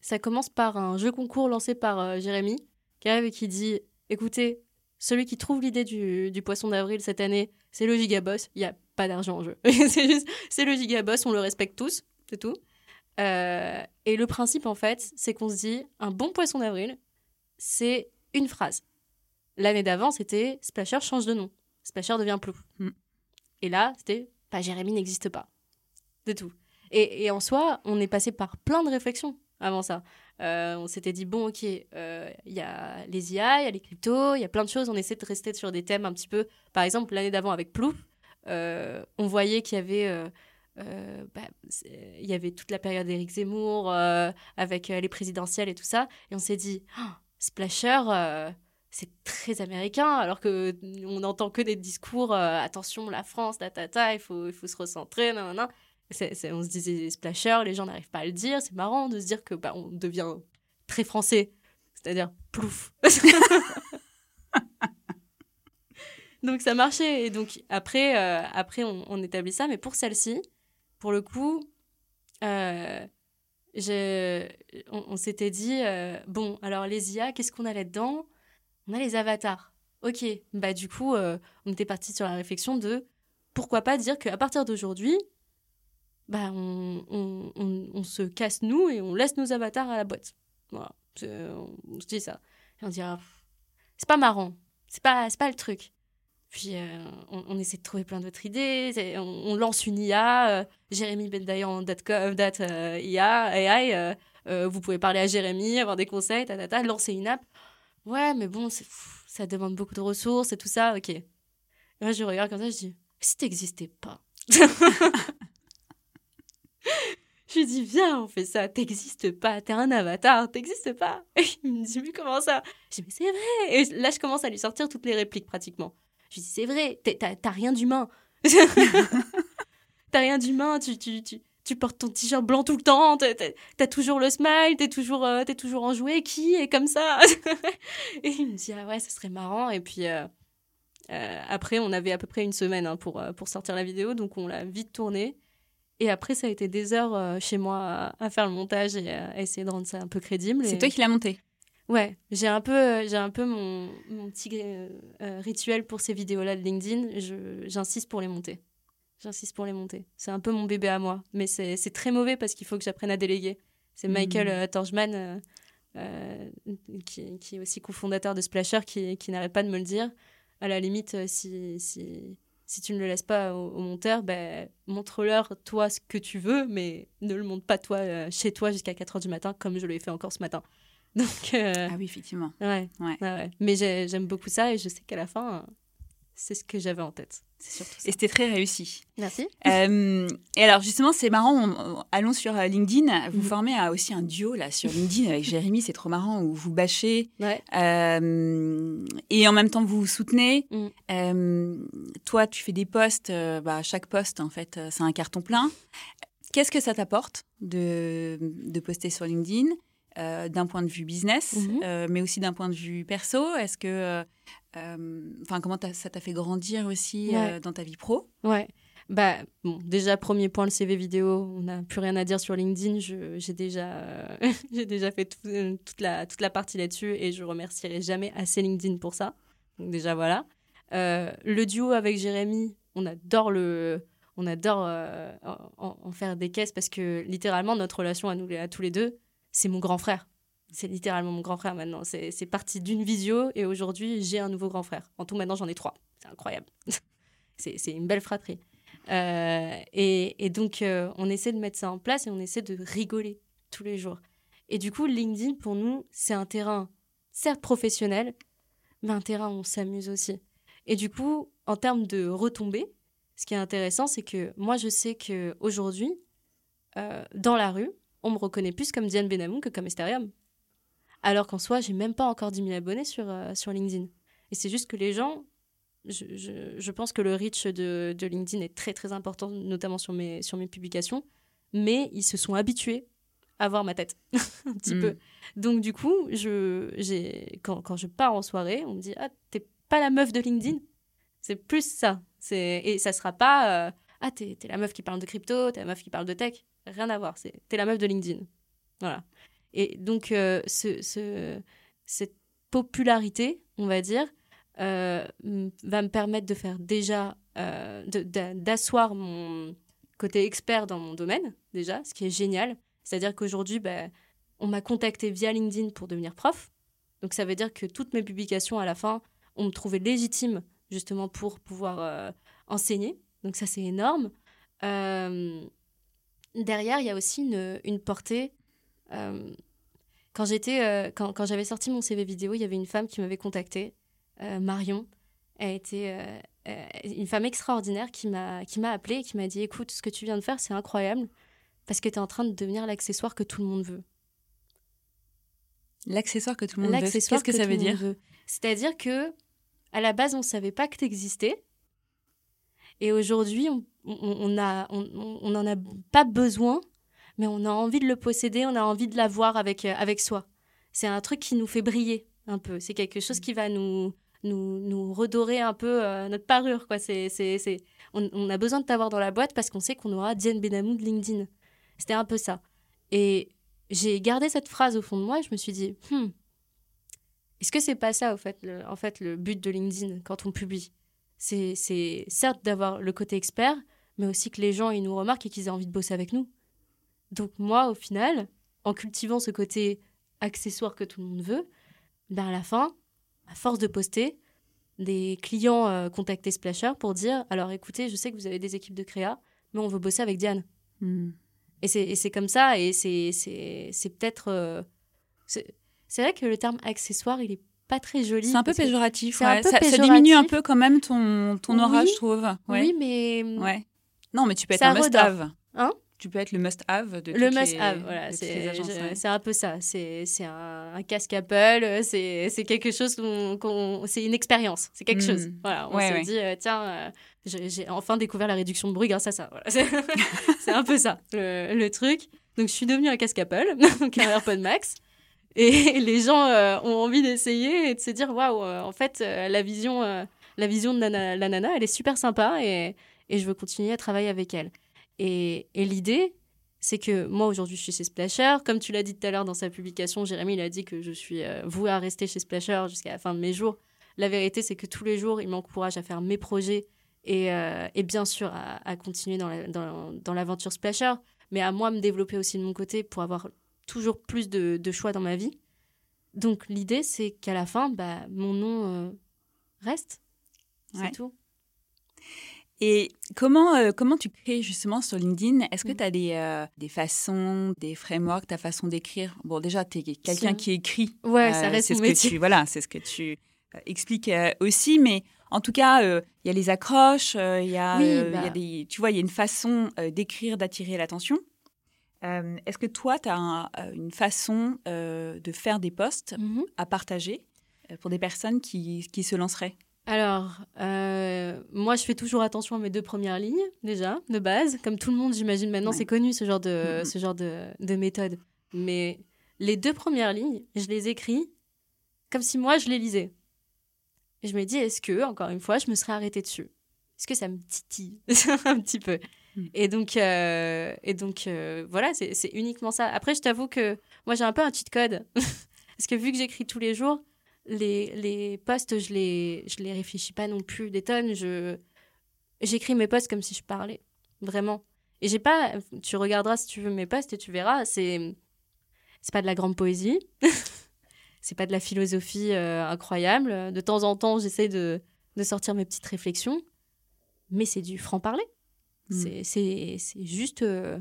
Ça commence par un jeu concours lancé par euh, Jérémy, qui arrive et qui dit Écoutez, celui qui trouve l'idée du, poisson d'avril cette année, c'est le gigaboss. Il n'y a pas d'argent en jeu. c'est juste, c'est le gigaboss, on le respecte tous, c'est tout. Euh, et le principe, en fait, c'est qu'on se dit un bon poisson d'avril, c'est une phrase. L'année d'avant, c'était Splasher change de nom. Splasher devient Plou. Hmm. Et là, c'était pas Jérémy n'existe pas. C'est tout. Et, et, en soi, on est passé par plein de réflexions avant ça. Euh, on s'était dit, bon, ok, euh, il y a les IA, il y a les cryptos, il y a plein de choses. On essaie de rester sur des thèmes un petit peu. Par exemple, l'année d'avant avec Plouf, euh, on voyait qu'il y avait. Bah, y avait toute la période d'Éric Zemmour avec les présidentielles et tout ça. Et on s'est dit, oh, Splasher, c'est très américain, alors que on n'entend que des discours attention, la France, ta, ta, il faut, il faut se recentrer, on se disait splasher, les gens n'arrivent pas à le dire. C'est marrant de se dire que bah, on devient très français, c'est-à-dire plouf. donc ça marchait. Et donc après, euh, après on, établit ça. Mais pour celle-ci, pour le coup, euh, on, s'était dit euh, bon, alors les IA, qu'est-ce qu'on a là-dedans? On a les avatars. Ok, bah du coup, on était parti sur la réflexion de pourquoi pas dire qu'à partir d'aujourd'hui, bah, on, on, se casse nous et on laisse nos avatars à la boîte. Voilà, on se dit ça. Et on dit, c'est pas marrant, c'est pas, pas le truc. Puis euh, on, on essaie de trouver plein d'autres idées. On, on lance une IA. euh, Jérémy Bendayan en date, co- date euh, IA, AI. euh, vous pouvez parler à Jérémy, avoir des conseils, lancer une app. Ouais, mais bon, ça demande beaucoup de ressources et tout ça. Ok. Moi, je regarde comme ça, je dis, si t'existais pas. dis, viens, on fait ça. T'existes pas. T'es un avatar. T'existes pas. Il me dit, mais comment ça? Je dis, mais c'est vrai. Et là, je commence à lui sortir toutes les répliques pratiquement. Je lui dis, c'est vrai. T'as rien d'humain. T'as rien d'humain. Tu, tu, tu, tu portes ton t-shirt blanc tout le temps. t'as- toujours le smile. T'es toujours, euh, t'es toujours enjoué. Qui est comme ça Et il me dit, ah ouais, ça serait marrant. Et puis. euh, euh, après, on avait à peu près une semaine hein, pour, euh, pour sortir la vidéo, donc on l'a vite tournée. Et après, ça a été des heures euh, chez moi à, faire le montage et à, essayer de rendre ça un peu crédible. C'est Et- toi qui l'as monté. Ouais, j'ai un peu, euh, j'ai un peu mon, mon petit euh, rituel pour ces vidéos-là de LinkedIn. J'insiste pour les monter. J'insiste pour les monter. C'est un peu mon bébé à moi. Mais c'est très mauvais parce qu'il faut que j'apprenne à déléguer. C'est Michael Mhm. euh, euh, euh, qui, qui est aussi cofondateur de Splasher, qui, qui n'arrête pas de me le dire. À la limite, si, si, si tu ne le laisses pas au, au monteur, ben, montre-leur toi ce que tu veux, mais ne le montre pas toi euh, chez toi jusqu'à 4h du matin, comme je l'ai fait encore ce matin. Donc, euh, Ah oui, effectivement. Ouais, Ouais. ouais, ouais. Mais j'ai- j'aime beaucoup ça et je sais qu'à la fin, c'est ce que j'avais en tête. Et c'était très réussi. Merci. Euh, et alors justement, c'est marrant. on- on- allons sur euh, LinkedIn. Vous Mhm. formez à aussi un duo là sur LinkedIn avec Jérémy. C'est trop marrant où vous bâchez Ouais. euh, et en même temps vous vous soutenez. Mhm. Euh, toi, tu fais des posts. euh, bah, chaque post en fait, euh, c'est un carton plein. Qu'est-ce que ça t'apporte de, de poster sur LinkedIn? Euh, d'un point de vue business, Mhm. euh, mais aussi d'un point de vue perso Est-ce que, euh, enfin, comment ça t'a fait grandir aussi Ouais. dans ta vie pro? Ouais. Bah, bon, déjà, premier point, le CV vidéo. On n'a plus rien à dire sur LinkedIn. J'ai déjà, euh, j'ai déjà fait tout- euh, toute, la, toute la partie là-dessus et je remercierai jamais assez LinkedIn pour ça. Donc, déjà, voilà. Euh, le duo avec Jérémy, on adore le. On adore en, en faire des caisses parce que littéralement, notre relation à, nous, à tous les deux, c'est mon grand frère. C'est littéralement mon grand frère maintenant. C'est parti d'une visio et aujourd'hui, j'ai un nouveau grand frère. En tout, maintenant, j'en ai trois. C'est incroyable. c'est c'est une belle fratrie. Euh, et, et donc, euh, on essaie de mettre ça en place et on essaie de rigoler tous les jours. Et du coup, LinkedIn, pour nous, c'est un terrain, certes professionnel, mais un terrain où on s'amuse aussi. Et du coup, en termes de retombées, ce qui est intéressant, c'est que moi, je sais qu'aujourd'hui, euh, dans la rue, on me reconnaît plus comme Diane Benamou que comme Esterium. Alors qu'en soi, j'ai même pas encore 10 000 abonnés sur, euh, sur LinkedIn. Et c'est juste que les gens, je, je- je pense que le reach de, de LinkedIn est très très important, notamment sur mes, sur mes publications, mais ils se sont habitués à voir ma tête un petit Mm. peu. Donc du coup, je, quand, quand je pars en soirée, on me dit Ah, t'es pas la meuf de LinkedIn? C'est plus ça. Et ça sera pas euh, Ah, t'es la meuf qui parle de crypto, t'es la meuf qui parle de tech. Rien à voir. T'es la meuf de LinkedIn. Voilà. Et donc, euh, ce, ce- cette popularité, on va dire, euh, va me permettre de faire déjà, euh, d'asseoir mon côté expert dans mon domaine, déjà, ce qui est génial. C'est-à-dire qu'aujourd'hui, bah, on m'a contacté via LinkedIn pour devenir prof. Donc ça veut dire que toutes mes publications, à la fin, on me trouvait légitime justement pour pouvoir enseigner. Donc ça, c'est énorme. Derrière, il y a aussi une, une portée. euh, quand j'étais, euh, quand, quand j'avais sorti mon CV vidéo, il y avait une femme qui m'avait contactée, euh, Marion. Elle était une femme extraordinaire qui m'a qui m'a appelée et qui m'a dit écoute, ce que tu viens de faire, c'est incroyable parce que tu es en train de devenir l'accessoire que tout le monde veut. L'accessoire que tout le monde veut. Qu'est-ce que, ça veut dire. C'est-à-dire que à la base, on savait pas que tu existais. Et aujourd'hui, on, on, a, on, on- en a pas besoin, mais on a envie de le posséder, on a envie de l'avoir avec, euh, avec soi. C'est un truc qui nous fait briller un peu. C'est quelque chose qui va nous, nous, nous redorer un peu euh, notre parure. Quoi. C'est, c'est, c'est... On, on a besoin de t'avoir dans la boîte parce qu'on sait qu'on aura Diane Benamou de LinkedIn. C'était un peu ça. Et j'ai gardé cette phrase au fond de moi et je me suis dit, Hmm, est-ce que c'est pas ça, au fait, le, en fait, le but de LinkedIn quand on publie? C'est, c'est certes d'avoir le côté expert, mais aussi que les gens ils nous remarquent et qu'ils aient envie de bosser avec nous. Donc moi, au final, en cultivant ce côté accessoire que tout le monde veut, ben à la fin, à force de poster, des clients euh, contacter Splasher pour dire alors écoutez, je sais que vous avez des équipes de créa, mais on veut bosser avec Diane. Hmm. Et c'est comme ça, et c'est peut-être. euh, c'est vrai que le terme accessoire, il est pas très joli. C'est un peu péjoratif. un peu ça, diminue un peu quand même ton, ton aura, je trouve. Ouais. Oui, mais. Ouais. Non, mais tu peux être Ça un must-have. Hein? Tu peux être le must-have de Le toutes must les- have, voilà, c'est ouais. un peu ça. C'est un, un casque Apple, euh, c'est quelque chose qu'on. c'est une expérience, c'est quelque Mm. chose. Voilà, on Ouais, s'est ouais. dit, euh, tiens, euh, j'ai enfin découvert la réduction de bruit grâce à ça. Voilà. C'est un peu ça, le, le truc. Donc, je suis devenue un casque Apple, donc un AirPod Max. Et les gens euh, ont envie d'essayer et de se dire, waouh, en fait, la vision, la vision de Nana- la nana, elle est super sympa et, et je veux continuer à travailler avec elle. Et, et l'idée, c'est que moi aujourd'hui je suis chez Splasher. Comme tu l'as dit tout à l'heure dans sa publication, Jérémy il a dit que je suis euh, vouée à rester chez Splasher jusqu'à la fin de mes jours. La vérité c'est que tous les jours il m'encourage à faire mes projets et, euh, et bien sûr à, à continuer dans la- dans- dans l'aventure Splasher, mais à moi me développer aussi de mon côté pour avoir toujours plus de, de choix dans ma vie. Donc l'idée c'est qu'à la fin, bah, mon nom euh, reste. C'est Ouais. tout. Et comment, euh, comment tu crées justement sur LinkedIn? Est-ce que Mm. tu as des, euh, des façons, des frameworks, ta façon d'écrire? Bon, déjà, tu es quelqu'un qui écrit. Ouais, Euh, ça reste c'est mon ce que métier. tu voilà c'est ce que tu euh, expliques euh, aussi mais en tout cas euh, il y a les accroches euh, il y a Oui, euh, il y a bah. des tu vois il y a une façon euh, d'écrire d'attirer l'attention Euh, est-ce que toi tu as une façon euh, de faire des posts Mhm. à partager euh, pour des personnes qui, qui se lanceraient? Alors, euh, moi, je fais toujours attention à mes deux premières lignes, déjà, de base. Comme tout le monde, j'imagine maintenant, Ouais. c'est connu ce genre, de, Mhm. ce genre de, de méthode. Mais les deux premières lignes, je les écris comme si moi, je les lisais. Et je me dis, est-ce que, encore une fois, je me serais arrêtée dessus? Est-ce que ça me titille un petit peu? Et donc, euh, et donc euh, voilà, c'est c'est uniquement ça. Après, je t'avoue que moi, j'ai un peu un cheat code. Parce que vu que j'écris tous les jours, les, les posts, je les, je les réfléchis pas non plus des tonnes. Je, j'écris mes posts comme si je parlais, vraiment. Et j'ai pas, tu regarderas si tu veux mes posts et tu verras, c'est, c'est pas de la grande poésie, c'est pas de la philosophie euh, incroyable. De temps en temps, j'essaie de, de sortir mes petites réflexions, mais c'est du franc-parler. Mm. C'est, c'est, c'est juste, euh,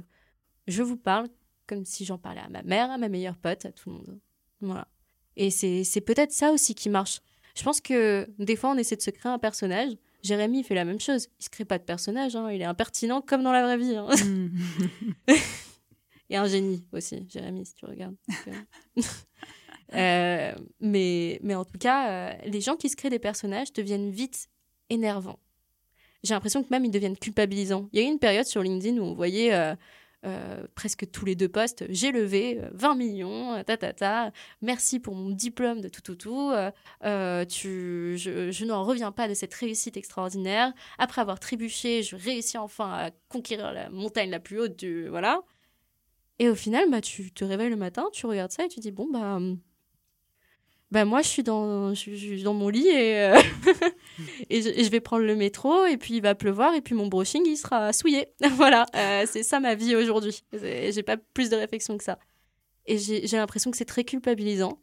je vous parle comme si j'en parlais à ma mère, à ma meilleure pote, à tout le monde. Voilà. Et c'est, peut-être ça aussi qui marche. Je pense que des fois, on essaie de se créer un personnage. Jérémy fait la même chose. Il se crée pas de personnage. hein. Il est impertinent comme dans la vraie vie. hein. Et un génie aussi, Jérémy, si tu regardes. Euh, mais, mais en tout cas, euh, les gens qui se créent des personnages deviennent vite énervants. J'ai l'impression que même ils deviennent culpabilisants. Il y a eu une période sur LinkedIn où on voyait euh, euh, presque tous les deux postes j'ai levé euh, 20 millions, euh, ta ta ta, merci pour mon diplôme de tout tout tout, euh, euh, tu, je, je n'en reviens pas de cette réussite extraordinaire. Après avoir trébuché, je réussis enfin à conquérir la montagne la plus haute du. Voilà. Et au final, bah, tu te réveilles le matin, tu regardes ça et tu dis bon, bah. Bah moi, je suis dans, mon lit et, euh, et, je, vais prendre le métro et puis il va pleuvoir et puis mon brushing il sera souillé. voilà, euh, c'est ça ma vie aujourd'hui. J'ai pas plus de réflexion que ça. Et j'ai l'impression que c'est très culpabilisant.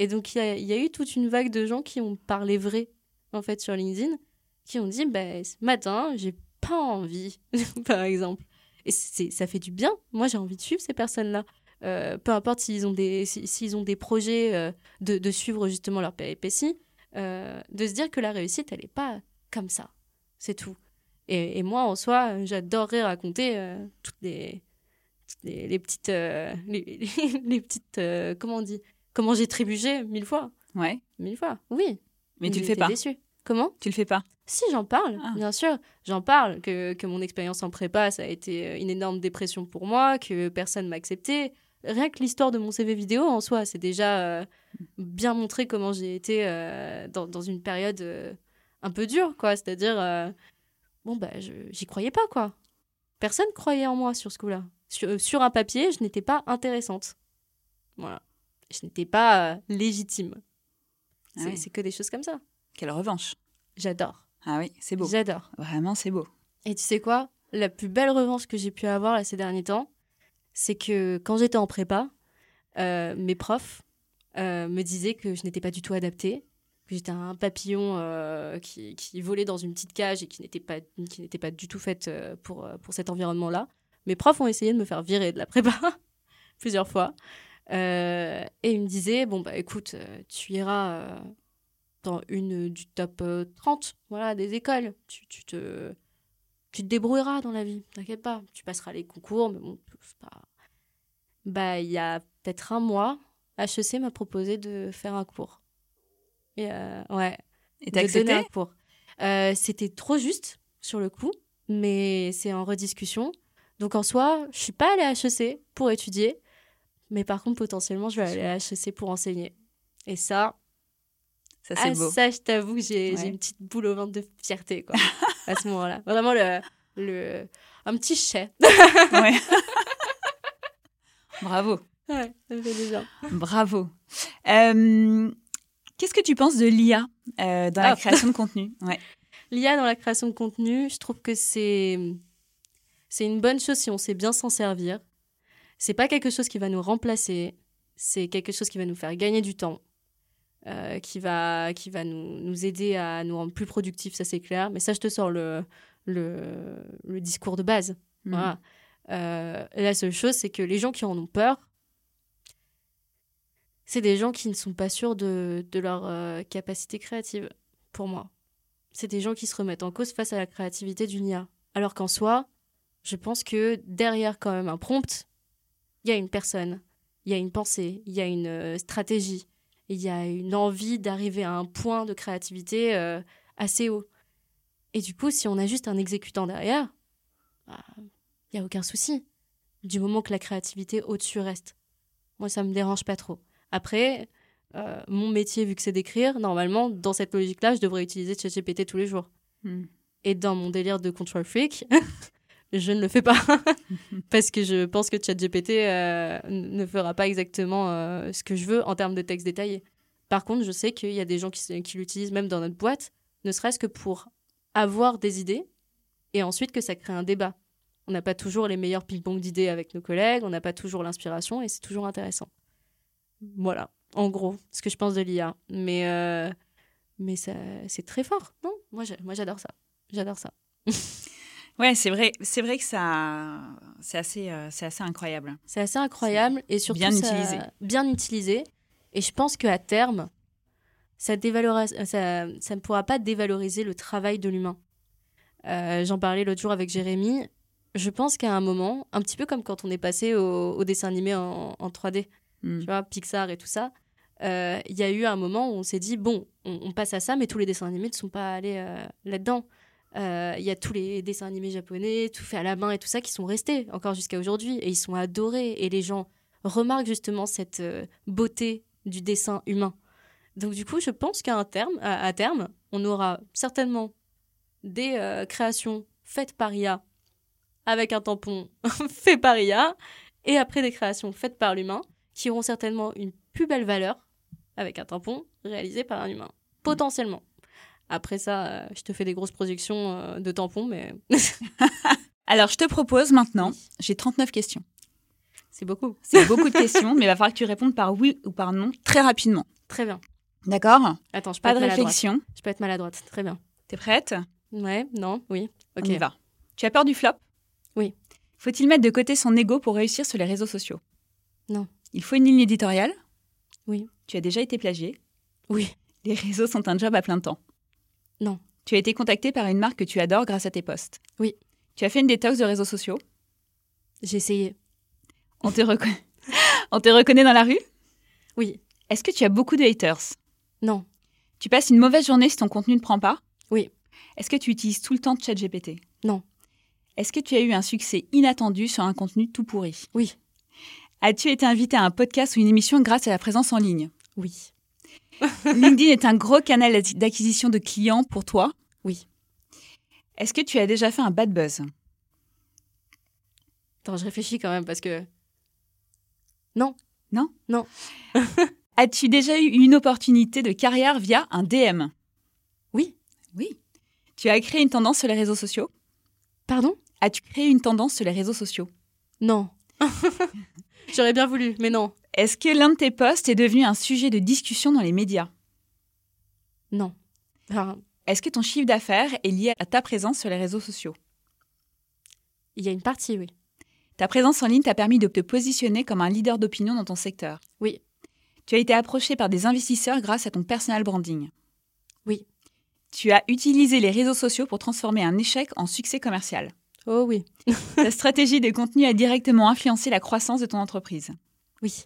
Et donc il y a, eu toute une vague de gens qui ont parlé vrai en fait sur LinkedIn, qui ont dit bah, ce matin j'ai pas envie, par exemple. Et ça fait du bien. Moi, j'ai envie de suivre ces personnes-là. Euh, peu importe s'ils ont des, si- s'ils ont des projets euh, de, de suivre justement leur péripéties, euh, de se dire que la réussite, elle n'est pas comme ça. C'est tout. Et, et moi, en soi, j'adorerais raconter euh, toutes les, les, les petites. les, petites. comment on dit Comment j'ai trébuché mille fois. ouais Mille fois, oui. mais tu le fais pas déçue. Comment? Tu le fais pas si, j'en parle, Ah. bien sûr. J'en parle, que, que mon expérience en prépa, ça a été une énorme dépression pour moi, que personne m'a accepté. Rien que l'histoire de mon CV vidéo en soi, c'est déjà euh, bien montré comment j'ai été euh, dans, dans une période euh, un peu dure, quoi. C'est-à-dire, bon, bah, j'y croyais pas, quoi. Personne croyait en moi sur ce coup-là. Sur, sur un papier, je n'étais pas intéressante. Voilà. Je n'étais pas légitime. Ah oui. c'est que des choses comme ça. quelle revanche J'adore. ah oui c'est beau J'adore. vraiment c'est beau Et tu sais quoi? La plus belle revanche que j'ai pu avoir là, ces derniers temps, c'est que quand j'étais en prépa, euh, mes profs euh, me disaient que je n'étais pas du tout adaptée, que j'étais un papillon euh, qui, qui volait dans une petite cage et qui n'était pas, qui n'était pas du tout faite pour, pour cet environnement-là. Mes profs ont essayé de me faire virer de la prépa plusieurs fois. Et ils me disaient, bon, bah écoute, tu iras dans une du top euh, 30 voilà, des écoles. Tu, tu, te, tu te débrouilleras dans la vie, t'inquiète pas. Tu passeras les concours, mais bon, c'est pas... Bah, il y a peut-être un mois, HEC m'a proposé de faire un cours. Et euh, ouais, Et t'as accepté un cours. Euh, C'était trop juste sur le coup, mais c'est en rediscussion. Donc en soi, je suis pas allée à HEC pour étudier, mais par contre potentiellement je vais aller à HEC pour enseigner. Et ça, Ça, c'est ah, beau. ça je t'avoue que j'ai Ouais. j'ai une petite boule au ventre de fierté quoi, à ce moment-là. Vraiment le, le un petit chais. Ouais. Bravo. Ouais, ça me fait du bien. Bravo. Euh, Qu'est-ce que tu penses de l'IA euh, dans la Ah. création de contenu? Ouais. L'IA dans la création de contenu, je trouve que c'est c'est une bonne chose si on sait bien s'en servir. C'est pas quelque chose qui va nous remplacer, c'est quelque chose qui va nous faire gagner du temps, euh, qui va qui va nous, nous aider à nous rendre plus productifs, ça c'est clair. Mais ça, je te sors le le, le discours de base. Voilà. Euh, la seule chose, c'est que les gens qui en ont peur, c'est des gens qui ne sont pas sûrs de, de leur euh, capacité créative, pour moi. C'est des gens qui se remettent en cause face à la créativité d'une IA. Alors qu'en soi, je pense que derrière quand même un prompt, il y a une personne, il y a une pensée, il y a une stratégie, il y a une envie d'arriver à un point de créativité euh, assez haut. Et du coup, si on a juste un exécutant derrière, bah, il n'y a aucun souci. Du moment que la créativité au-dessus reste. Moi, ça me dérange pas trop. Après, euh, mon métier, vu que c'est d'écrire, normalement, dans cette logique-là, je devrais utiliser ChatGPT tous les jours. Hmm. Et dans mon délire de control freak, je ne le fais pas. Parce que je pense que ChatGPT euh, ne fera pas exactement euh, ce que je veux en termes de texte détaillé. Par contre, je sais qu'il y a des gens qui, l'utilisent même dans notre boîte, ne serait-ce que pour avoir des idées et ensuite que ça crée un débat. On n'a pas toujours les meilleurs ping-pong d'idées avec nos collègues, on n'a pas toujours l'inspiration et c'est toujours intéressant. Voilà, en gros, ce que je pense de l'IA. Mais, euh, mais c'est très fort, non? Moi, j'adore ça. J'adore ça. Ouais, c'est vrai, c'est vrai que ça, c'est assez, euh, c'est assez incroyable. C'est assez incroyable et surtout bien ça- utilisé. Bien utilisé. Et je pense qu'à terme, ça, ça, ça ne pourra pas dévaloriser le travail de l'humain. Euh, J'en parlais l'autre jour avec Jérémy. Je pense qu'à un moment, un petit peu comme quand on est passé au, au dessin animé en, en 3D, Hmm. tu vois, Pixar et tout ça, euh, il y a eu un moment où on s'est dit, bon, on, on passe à ça, mais tous les dessins animés ne sont pas allés euh, Euh, Il y a tous les dessins animés japonais, tout fait à la main et tout ça, qui sont restés encore jusqu'à aujourd'hui, et ils sont adorés, et les gens remarquent justement cette euh, beauté du dessin humain. Donc du coup, je pense qu'à terme, à terme, on aura certainement des euh, créations faites par IA avec un tampon fait par IA, et après des créations faites par l'humain qui auront certainement une plus belle valeur avec un tampon réalisé par un humain. Potentiellement. Après ça, euh, je te fais des grosses projections euh, de tampons, mais Alors, je te propose maintenant, j'ai 39 questions. c'est beaucoup. C'est beaucoup de questions, mais il va falloir que tu répondes par oui ou par non très rapidement. Très bien. D'accord? Attends, je peux Pas être de maladroite. réflexion. Je peux être maladroite. Très bien. T'es prête? Ouais, non, oui. Ok. On y va. Tu as peur du flop? Oui. Faut-il mettre de côté son ego pour réussir sur les réseaux sociaux? Non. Il faut une ligne éditoriale? Oui. Tu as déjà été plagié? Oui. Les réseaux sont un job à plein temps Non. Tu as été contacté par une marque que tu adores grâce à tes posts Oui. Tu as fait une détox de réseaux sociaux J'ai essayé. On te, On te reconnaît dans la rue? Oui. Est-ce que tu as beaucoup de haters? Non. Tu passes une mauvaise journée si ton contenu ne prend pas? Oui. Est-ce que tu utilises tout le temps ChatGPT? Non. Est-ce que tu as eu un succès inattendu sur un contenu tout pourri? Oui. As-tu été invité à un podcast ou une émission grâce à la présence en ligne? Oui. LinkedIn est un gros canal d'acqui- d'acquisition de clients pour toi Oui. Est-ce que tu as déjà fait un bad buzz? Attends, je réfléchis quand même parce que. Non. As-tu déjà eu une opportunité de carrière via un DM Oui. Oui. Tu as créé une tendance sur les réseaux sociaux? Pardon? As-tu créé une tendance sur les réseaux sociaux? Non. J'aurais bien voulu, mais non. Est-ce que l'un de tes posts est devenu un sujet de discussion dans les médias? Non. Enfin, Est-ce que ton chiffre d'affaires est lié à ta présence sur les réseaux sociaux? Il y a une partie, oui. Ta présence en ligne t'a permis de te positionner comme un leader d'opinion dans ton secteur? Oui. Tu as été approché par des investisseurs grâce à ton personal branding? Oui. Tu as utilisé les réseaux sociaux pour transformer un échec en succès commercial? Oh oui. Ta stratégie de contenu a directement influencé la croissance de ton entreprise? Oui.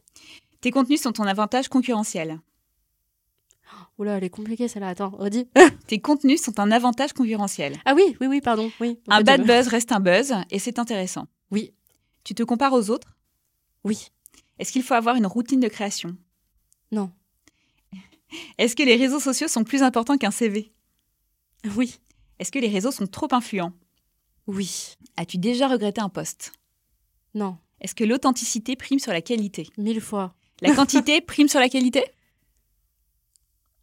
Tes contenus sont ton avantage concurrentiel. Oula, elle est compliquée celle-là. Attends, redis. Tes contenus sont un avantage concurrentiel. Ah oui, oui, oui, pardon. Oui. En Un fait, bad buzz reste un buzz et c'est intéressant. Oui. Tu te compares aux autres? Oui. Est-ce qu'il faut avoir une routine de création? Non. Est-ce que les réseaux sociaux sont plus importants qu'un CV Oui. Est-ce que les réseaux sont trop influents? Oui. As-tu déjà regretté un poste Non. Est-ce que l'authenticité prime sur la qualité? Mille fois. La quantité prime sur la qualité?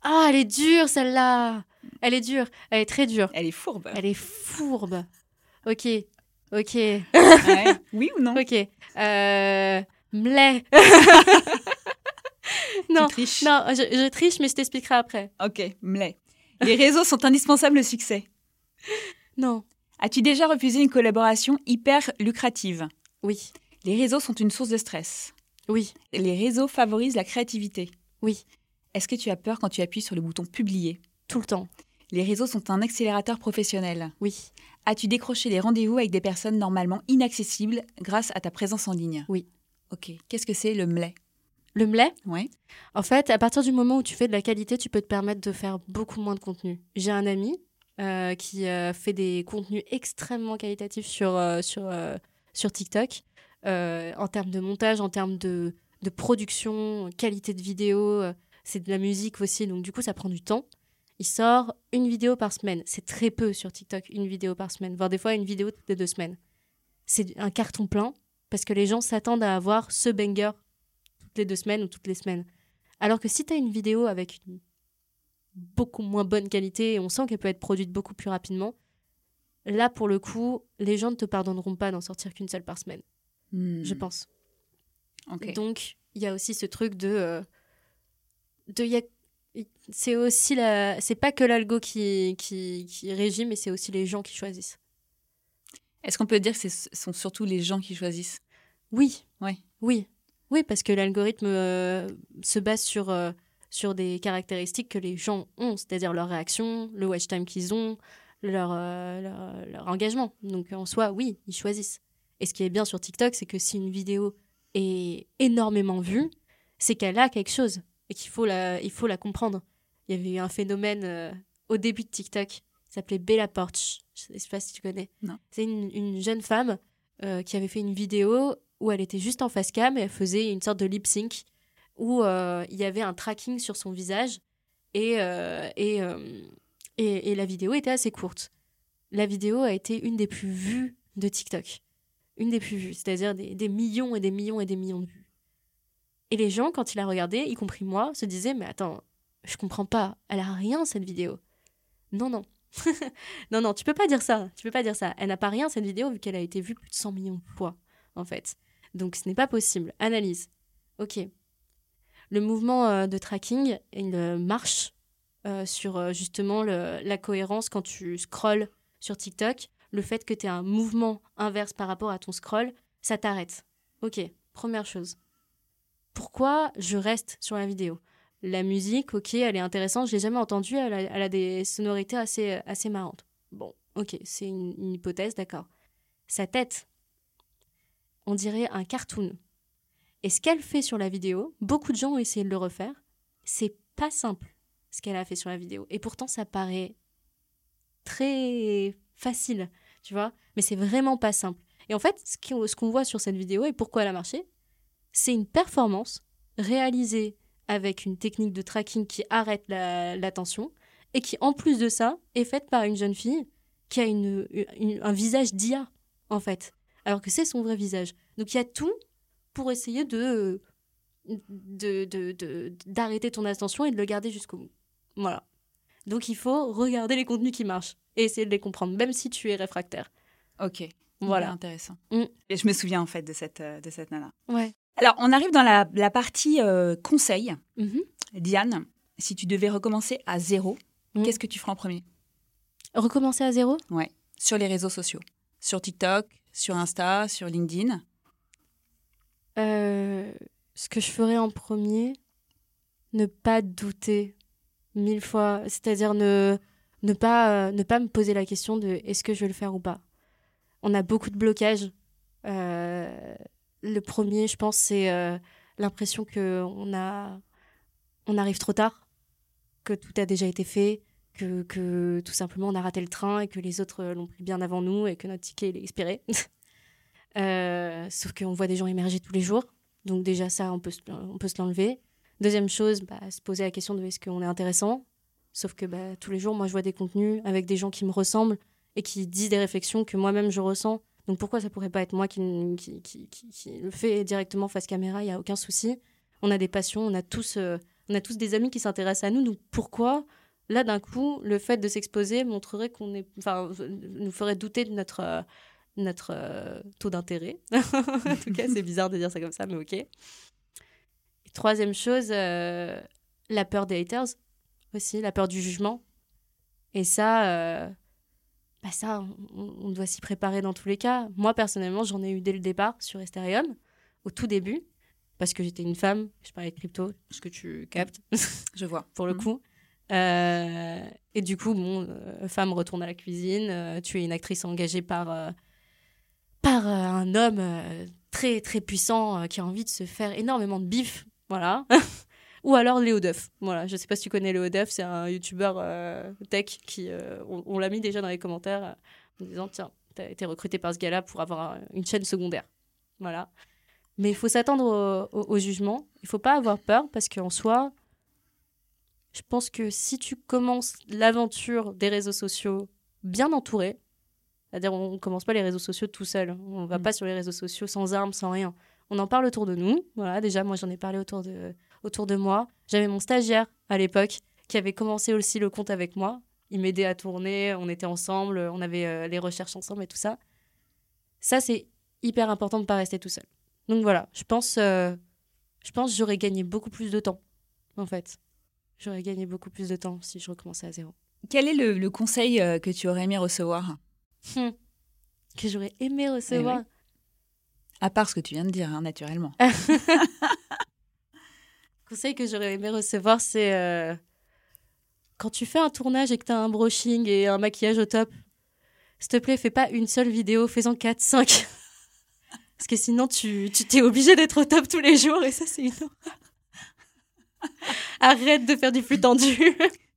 Ah, elle est dure celle-là. Elle est dure. Elle est très dure. Elle est fourbe. Elle est fourbe. Ok. Ok. Ouais. Oui ou non? Ok. Euh... Mlais. non. Tu triches. Non, je, je triche, mais je t'expliquerai après. Ok, mlais. Les réseaux sont indispensables au succès. Non. As-tu déjà refusé une collaboration hyper lucrative? Oui. Les réseaux sont une source de stress. Oui. Les réseaux favorisent la créativité. Oui. Est-ce que tu as peur quand tu appuies sur le bouton publier? Tout le temps. Les réseaux sont un accélérateur professionnel. Oui. As-tu décroché des rendez-vous avec des personnes normalement inaccessibles grâce à ta présence en ligne? Oui. Ok. Qu'est-ce que c'est le mlais Le mlais, Ouais. en fait, à partir du moment où tu fais de la qualité, tu peux te permettre de faire beaucoup moins de contenu. J'ai un ami euh, qui euh, fait des contenus extrêmement qualitatifs sur, euh, sur, sur TikTok, en termes de montage, en termes de, de production, qualité de vidéo. euh, c'est de la musique aussi, donc du coup, ça prend du temps. Il sort une vidéo par semaine. C'est très peu sur TikTok, une vidéo par semaine, voire des fois une vidéo toutes les deux semaines. C'est un carton plein parce que les gens s'attendent à avoir ce banger toutes les deux semaines ou toutes les semaines. Alors que si tu as une vidéo avec une beaucoup moins bonne qualité et on sent qu'elle peut être produite beaucoup plus rapidement, là pour le coup, les gens ne te pardonneront pas d'en sortir qu'une seule par semaine, Hmm. je pense. Donc il y a aussi ce truc de, euh, de y a- c'est aussi la, c'est pas que l'algo qui, qui, qui régit, mais c'est aussi les gens qui choisissent. Est-ce qu'on peut dire que ce sont surtout les gens qui choisissent? Oui. Ouais. Oui. Oui, parce que l'algorithme euh, se base sur, euh, sur des caractéristiques que les gens ont, c'est-à-dire leur réaction, le watch time qu'ils ont, leur, euh, leur, leur engagement. Donc en soi, oui, ils choisissent. Et ce qui est bien sur TikTok, c'est que si une vidéo est énormément vue, c'est qu'elle a quelque chose et qu'il faut la, il faut la comprendre. Il y avait eu un phénomène euh, au début de TikTok, qui s'appelait Bella Porch. Je sais pas si tu connais. C'est une, une jeune femme euh, qui avait fait une vidéo où elle était juste en face cam et elle faisait une sorte de lip sync où euh, il y avait un tracking sur son visage et, et, et, et la vidéo était assez courte. La vidéo a été une des plus vues de TikTok. Une des plus vues, c'est-à-dire des, millions et des millions et des millions de vues. Et les gens, quand ils la regardaient, y compris moi, se disaient Mais attends, je comprends pas, elle a rien cette vidéo. Non, non. non, non, tu peux pas dire ça. Tu peux pas dire ça. Elle n'a pas rien cette vidéo vu qu'elle a été vue plus de 100 millions de fois, en fait. Donc ce n'est pas possible. Analyse. Ok. Le mouvement euh, de tracking, il euh, marche euh, sur justement la cohérence quand tu scrolles sur TikTok. Le fait que tu aies un mouvement inverse par rapport à ton scroll, ça t'arrête. Ok, première chose. Pourquoi je reste sur la vidéo? La musique, ok, elle est intéressante, je l'ai jamais entendue, elle a, des sonorités assez, assez marrantes. Bon, ok, c'est une, une hypothèse, d'accord. Sa tête, on dirait un cartoon. Et ce qu'elle fait sur la vidéo, beaucoup de gens ont essayé de le refaire, c'est pas simple ce qu'elle a fait sur la vidéo. Et pourtant, ça paraît très facile, tu vois, mais c'est vraiment pas simple. Et en fait, ce qu'on voit sur cette vidéo et pourquoi elle a marché, c'est une performance réalisée avec une technique de tracking qui arrête la- l'attention et qui, en plus de ça, est faite par une jeune fille qui a une, un visage d'IA, en fait, alors que c'est son vrai visage. Donc il y a tout pour essayer de de- de- de- d'arrêter ton attention et de le garder jusqu'au bout. Voilà. Donc il faut regarder les contenus qui marchent et essayer de les comprendre, même si tu es réfractaire. Ok. Voilà. intéressant. Mm. Et je me souviens en fait de cette, euh, de cette nana. Ouais. Alors, on arrive dans la, la partie euh, conseil. Mhm. Diane, si tu devais recommencer à zéro, Mm. qu'est-ce que tu feras en premier? Recommencer à zéro? Ouais, sur les réseaux sociaux. Sur TikTok, sur Insta, sur LinkedIn. Euh, ce que je ferais en premier, ne pas douter mille fois, c'est-à-dire ne, ne, pas, euh, ne pas me poser la question de est-ce que je vais le faire ou pas. On a beaucoup de blocages. Euh, le premier, je pense, c'est euh, l'impression a, on arrive trop tard, que tout a déjà été fait, que, que tout simplement on a raté le train et que les autres l'ont pris bien avant nous et que notre ticket est expiré. Sauf qu'on voit des gens émerger tous les jours. Donc déjà ça, on peut, se- se l'enlever. Deuxième chose, bah, se poser la question de est-ce qu'on est intéressant? Sauf que bah, tous les jours, moi, je vois des contenus avec des gens qui me ressemblent et qui disent des réflexions que moi-même je ressens. Donc pourquoi ça pourrait pas être moi qui, le fait directement face caméra? Il y a aucun souci. On a des passions, on a tous, euh, on a tous des amis qui s'intéressent à nous. Donc pourquoi là d'un coup, le fait de s'exposer montrerait qu'on est, enfin, nous ferait douter de notre euh, notre euh, taux d'intérêt? en tout cas, c'est bizarre de dire ça comme ça, mais ok. Troisième chose, la peur des haters aussi, la peur du jugement. Et ça, euh, bah ça, on, on doit s'y préparer dans tous les cas. Moi, personnellement, j'en ai eu dès le départ sur Ethereum, au tout début, parce que j'étais une femme, je parlais de crypto, ce que tu captes Je vois. pour le Mhm. coup. Euh, et du coup, bon, euh, femme retourne à la cuisine. tu es une actrice engagée par, par un homme très très puissant qui a envie de se faire énormément de bif. Voilà. Ou alors Léo Duff. Voilà, je sais pas si tu connais Léo Duff, c'est un youtubeur euh, tech qui. euh, on on l'a mis déjà dans les commentaires euh, en disant tiens, t'as été recruté par ce gars-là pour avoir une chaîne secondaire. Voilà. Mais il faut s'attendre au, au- au jugement. Il faut pas avoir peur parce qu'en soi, je pense que si tu commences l'aventure des réseaux sociaux bien entouré, c'est-à-dire on ne commence pas les réseaux sociaux tout seul, on va Mm. pas sur les réseaux sociaux sans armes, sans rien. On en parle autour de nous. Voilà, déjà moi j'en ai parlé autour de, autour de moi. J'avais mon stagiaire à l'époque qui avait commencé aussi le compte avec moi. Il m'aidait à tourner, on était ensemble, on avait euh, les recherches ensemble et tout ça. Ça c'est hyper important de ne pas rester tout seul. Donc voilà, je pense, euh, je pense que j'aurais gagné beaucoup plus de temps en fait. J'aurais gagné beaucoup plus de temps si je recommençais à zéro. Quel est le, le conseil euh, que tu aurais aimé recevoir? Hum. Que j'aurais aimé recevoir. oui. À part ce que tu viens de dire, hein, naturellement. conseil que j'aurais aimé recevoir, c'est euh, quand tu fais un tournage et que tu as un brushing et un maquillage au top, s'il te plaît, fais pas une seule vidéo, fais-en 4, 5. Parce que sinon, tu t'es obligé d'être au top tous les jours et ça, c'est une. Arrête de faire du flux tendu.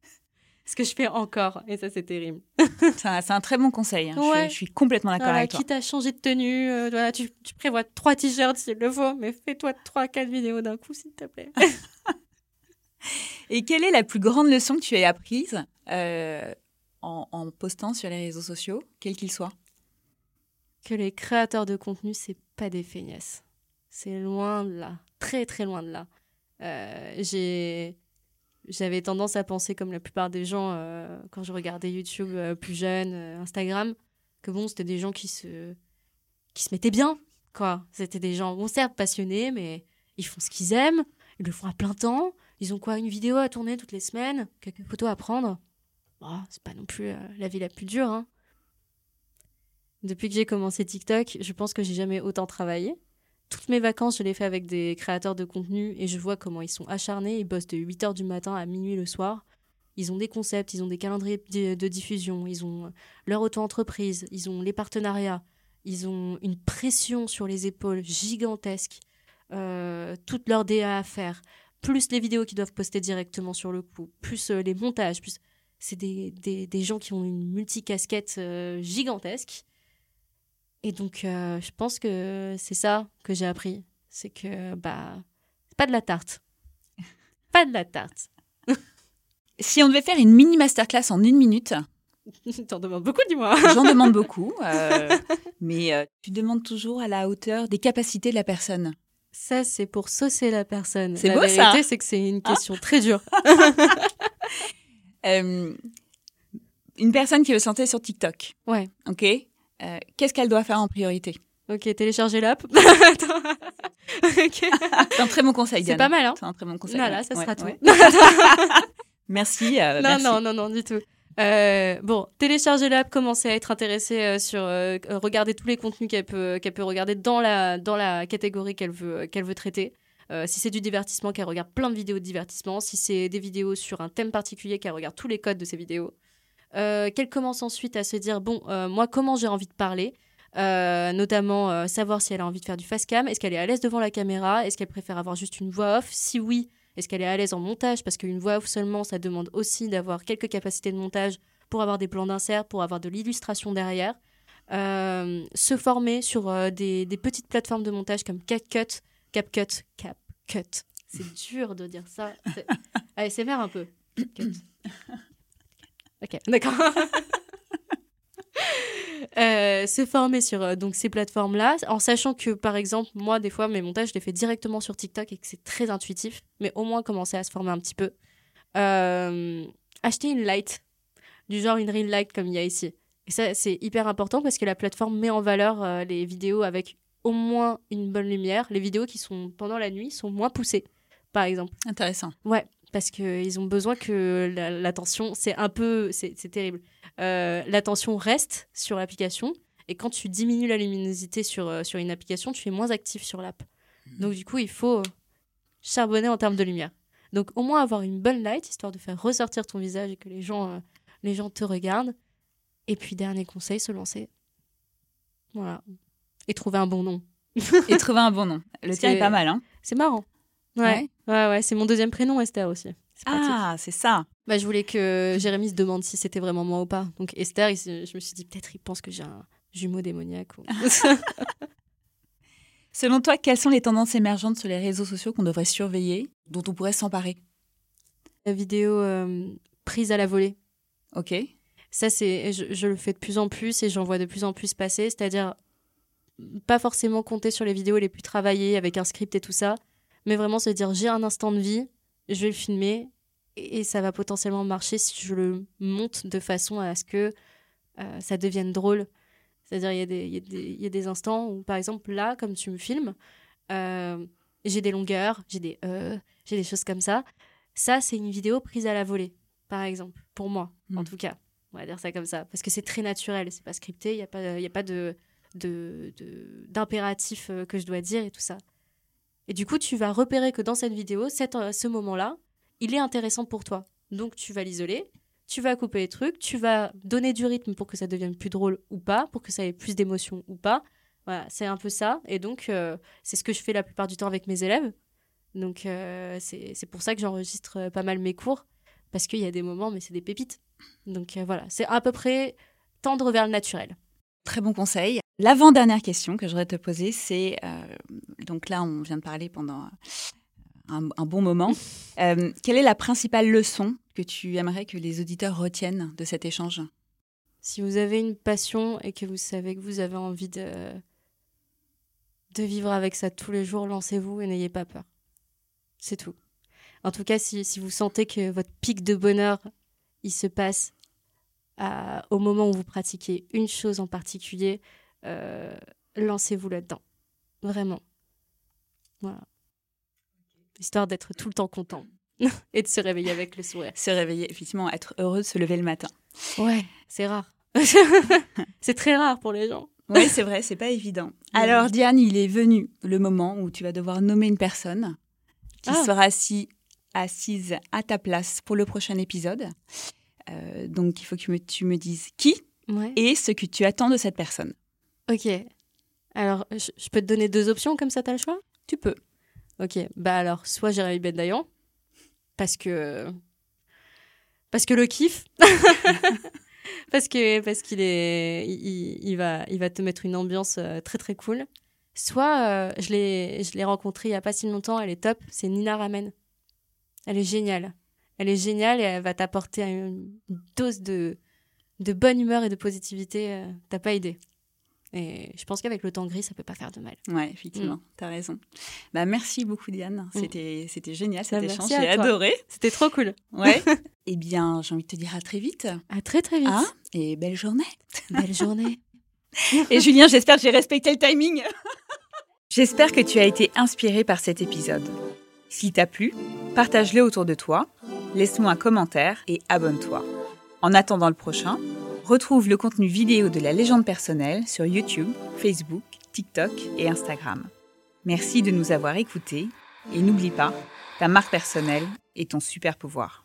Ce que je fais encore et ça, c'est terrible. C'est un, très bon conseil. hein. Je suis- Ouais. Je, suis complètement d'accord Voilà, avec toi. quitte à changer de tenue, euh, voilà, tu, tu prévois trois t-shirts s'il le faut, mais fais-toi trois, quatre vidéos d'un coup, s'il te plaît. Et quelle est la plus grande leçon que tu aies apprise euh, en, en postant sur les réseaux sociaux, quels qu'ils soient que les créateurs de contenu, c'est pas des feignasses. C'est loin de là, très très loin de là. Euh, j'ai j'avais tendance à penser comme la plupart des gens euh, quand je regardais YouTube euh, plus jeune, euh, Instagram, que bon, c'était des gens qui se qui se mettaient bien, quoi. C'était des gens, bon, certes passionnés, mais ils font ce qu'ils aiment, ils le font à plein temps. Ils ont quoi, une vidéo à tourner toutes les semaines, quelques photos à prendre. Bon, c'est pas non plus la vie la plus dure, hein. Depuis que j'ai commencé TikTok, je pense que j'ai jamais autant travaillé. Toutes mes vacances, je les fais avec des créateurs de contenu et je vois comment ils sont acharnés. Ils bossent de 8h du matin à minuit le soir. Ils ont des concepts, ils ont des calendriers de diffusion, ils ont leur auto-entreprise, ils ont les partenariats, ils ont une pression sur les épaules gigantesque, euh, toute leur DA à faire, plus les vidéos qu'ils doivent poster directement sur le coup, plus euh, les montages, plus c'est des, gens qui ont une multicasquette euh, gigantesque. Et donc, euh, je pense que c'est ça que j'ai appris. C'est que, bah, c'est pas de la tarte. Pas de la tarte. Si on devait faire une mini masterclass en une minute, T'en demandes beaucoup, dis-moi. j'en demande beaucoup, euh, mais euh, tu demandes toujours à la hauteur des capacités de la personne. Ça, c'est pour saucer la personne. C'est la beau, vérité, ça. c'est que c'est une question très dure. Euh, une personne qui veut santé sur TikTok, Ouais. ok? Euh, Qu'est-ce qu'elle doit faire en priorité? Ok, télécharger l'app. C'est un très bon conseil, C'est pas mal, hein C'est un très bon conseil. Voilà, ça Ouais, sera tout. ouais. Merci. euh, non, merci. non, non, non, du tout. Euh, bon, télécharger l'app, commencer à être intéressé euh, sur euh, regarder tous les contenus qu'elle peut, qu'elle peut regarder dans la, dans la catégorie qu'elle veut, qu'elle veut traiter. Si c'est du divertissement, qu'elle regarde plein de vidéos de divertissement. Si c'est des vidéos sur un thème particulier, qu'elle regarde tous les codes de ces vidéos. Euh, qu'elle commence ensuite à se dire bon, euh, moi, comment j'ai envie de parler? Euh, notamment euh, savoir si elle a envie de faire du fast cam, est-ce qu'elle est à l'aise devant la caméra, est-ce qu'elle préfère avoir juste une voix off, si oui, est-ce qu'elle est à l'aise en montage? Parce qu'une voix off seulement, ça demande aussi d'avoir quelques capacités de montage pour avoir des plans d'insert, pour avoir de l'illustration derrière. Euh, se former sur des, des petites plateformes de montage comme CapCut, CapCut, CapCut. C'est dur de dire ça. Allez, c'est un peu. CapCut. Ok, d'accord. Euh, se former sur euh, donc ces plateformes-là, en sachant que par exemple moi des fois mes montages je les fais directement sur TikTok et que c'est très intuitif, mais au moins commencer à se former un petit peu. Euh, acheter une light, du genre une ring light comme il y a ici. Et ça c'est hyper important parce que la plateforme met en valeur les vidéos avec au moins une bonne lumière. Les vidéos qui sont pendant la nuit sont moins poussées, par exemple. Intéressant. Ouais, parce qu'ils ont besoin que la- l'attention, c'est un peu, c'est terrible. Euh, l'attention reste sur l'application et quand tu diminues la luminosité sur, euh, sur une application, tu es moins actif sur l'app. Donc du coup, il faut euh, charbonner en termes de lumière. Donc au moins avoir une bonne light, histoire de faire ressortir ton visage et que les gens, euh, les gens te regardent. Et puis dernier conseil, se lancer. Voilà. Et trouver un bon nom. Et trouver un bon nom. Le tien est pas mal, hein C'est marrant. Ouais, ouais, ouais, c'est mon deuxième prénom, Esther aussi. Ah, c'est ça. Bah, je voulais que Jérémy se demande si c'était vraiment moi ou pas. Donc Esther, il je me suis dit peut-être il pense que j'ai un jumeau démoniaque. ou- Selon toi, quelles sont les tendances émergentes sur les réseaux sociaux qu'on devrait surveiller, dont on pourrait s'emparer? La vidéo euh, prise à la volée. Ok. Ça, c'est, je, je le fais de plus en plus et j'en vois de plus en plus passer. C'est-à-dire, pas forcément compter sur les vidéos les plus travaillées avec un script et tout ça, mais vraiment se dire j'ai un instant de vie, je vais le filmer et, ça va potentiellement marcher si je le monte de façon à ce que euh, ça devienne drôle. C'est-à-dire, il y, a des- il y, y a des instants où, par exemple, là, comme tu me filmes, euh, j'ai des longueurs, j'ai des euh, j'ai des choses comme ça. Ça, c'est une vidéo prise à la volée, par exemple, pour moi, en Mm. tout cas. On va dire ça comme ça. Parce que c'est très naturel, c'est pas scripté, il n'y a pas, il y a pas de, de, de- d'impératif euh, que je dois dire et tout ça. Et du coup, tu vas repérer que dans cette vidéo, euh, ce moment-là, il est intéressant pour toi. Donc, tu vas l'isoler, tu vas couper les trucs, tu vas donner du rythme pour que ça devienne plus drôle ou pas, pour que ça ait plus d'émotion ou pas. Voilà, c'est un peu ça. Et donc, euh, c'est ce que je fais la plupart du temps avec mes élèves. Donc, euh, c'est pour ça que j'enregistre euh, pas mal mes cours, parce qu'il y a des moments, mais c'est des pépites. Donc, voilà, c'est à peu près tendre vers le naturel. Très bon conseil. L'avant-dernière question que je voudrais te poser, c'est donc là, on vient de parler pendant un, un bon moment. Euh, quelle est la principale leçon que tu aimerais que les auditeurs retiennent de cet échange? Si vous avez une passion et que vous savez que vous avez envie de, de vivre avec ça tous les jours, lancez-vous et n'ayez pas peur. C'est tout. En tout cas, si, si vous sentez que votre pic de bonheur, il se passe à- au moment où vous pratiquez une chose en particulier, euh, lancez-vous là-dedans. Vraiment. Voilà. Histoire d'être tout le temps content et de se réveiller avec le sourire. Se réveiller, effectivement, être heureux de se lever le matin. Ouais, c'est rare. c'est très rare pour les gens. Oui, c'est vrai, c'est pas évident. Alors, Diane, il est venu le moment où tu vas devoir nommer une personne qui Ah. sera assis, assise à ta place pour le prochain épisode. Euh, donc, il faut que tu me, tu me dises qui Ouais. et ce que tu attends de cette personne. Ok. Alors, je, je peux te donner deux options, comme ça t'as le choix? Tu peux. Ok. Bah alors, soit Jérémy Bendayan, parce que... Parce que le kiff. parce que parce qu'il est... Il, va, il va te mettre une ambiance euh, très très cool. Soit, euh, je l'ai je l'ai rencontrée il y a pas si longtemps, elle est top, c'est Nina Ramen. Elle est géniale. Elle est géniale et elle va t'apporter une dose de, de bonne humeur et de positivité. euh, T'as pas idée. Et je pense qu'avec le temps gris, ça peut pas faire de mal. Ouais, effectivement, tu as raison. Bah, merci beaucoup, Diane. Mm. C'était, c'était génial cet Bah, échange. J'ai adoré. C'était trop cool. Ouais. eh bien, j'ai envie de te dire à très vite. À très très vite. Hein et belle journée. Belle journée. Et Julien, j'espère que j'ai respecté le timing. j'espère que tu as été inspiré par cet épisode. S'il t'a plu, partage-le autour de toi laisse-moi un commentaire et abonne-toi. En attendant le prochain, retrouve le contenu vidéo de la légende personnelle sur YouTube, Facebook, TikTok et Instagram. Merci de nous avoir écoutés et n'oublie pas, ta marque personnelle est ton super pouvoir.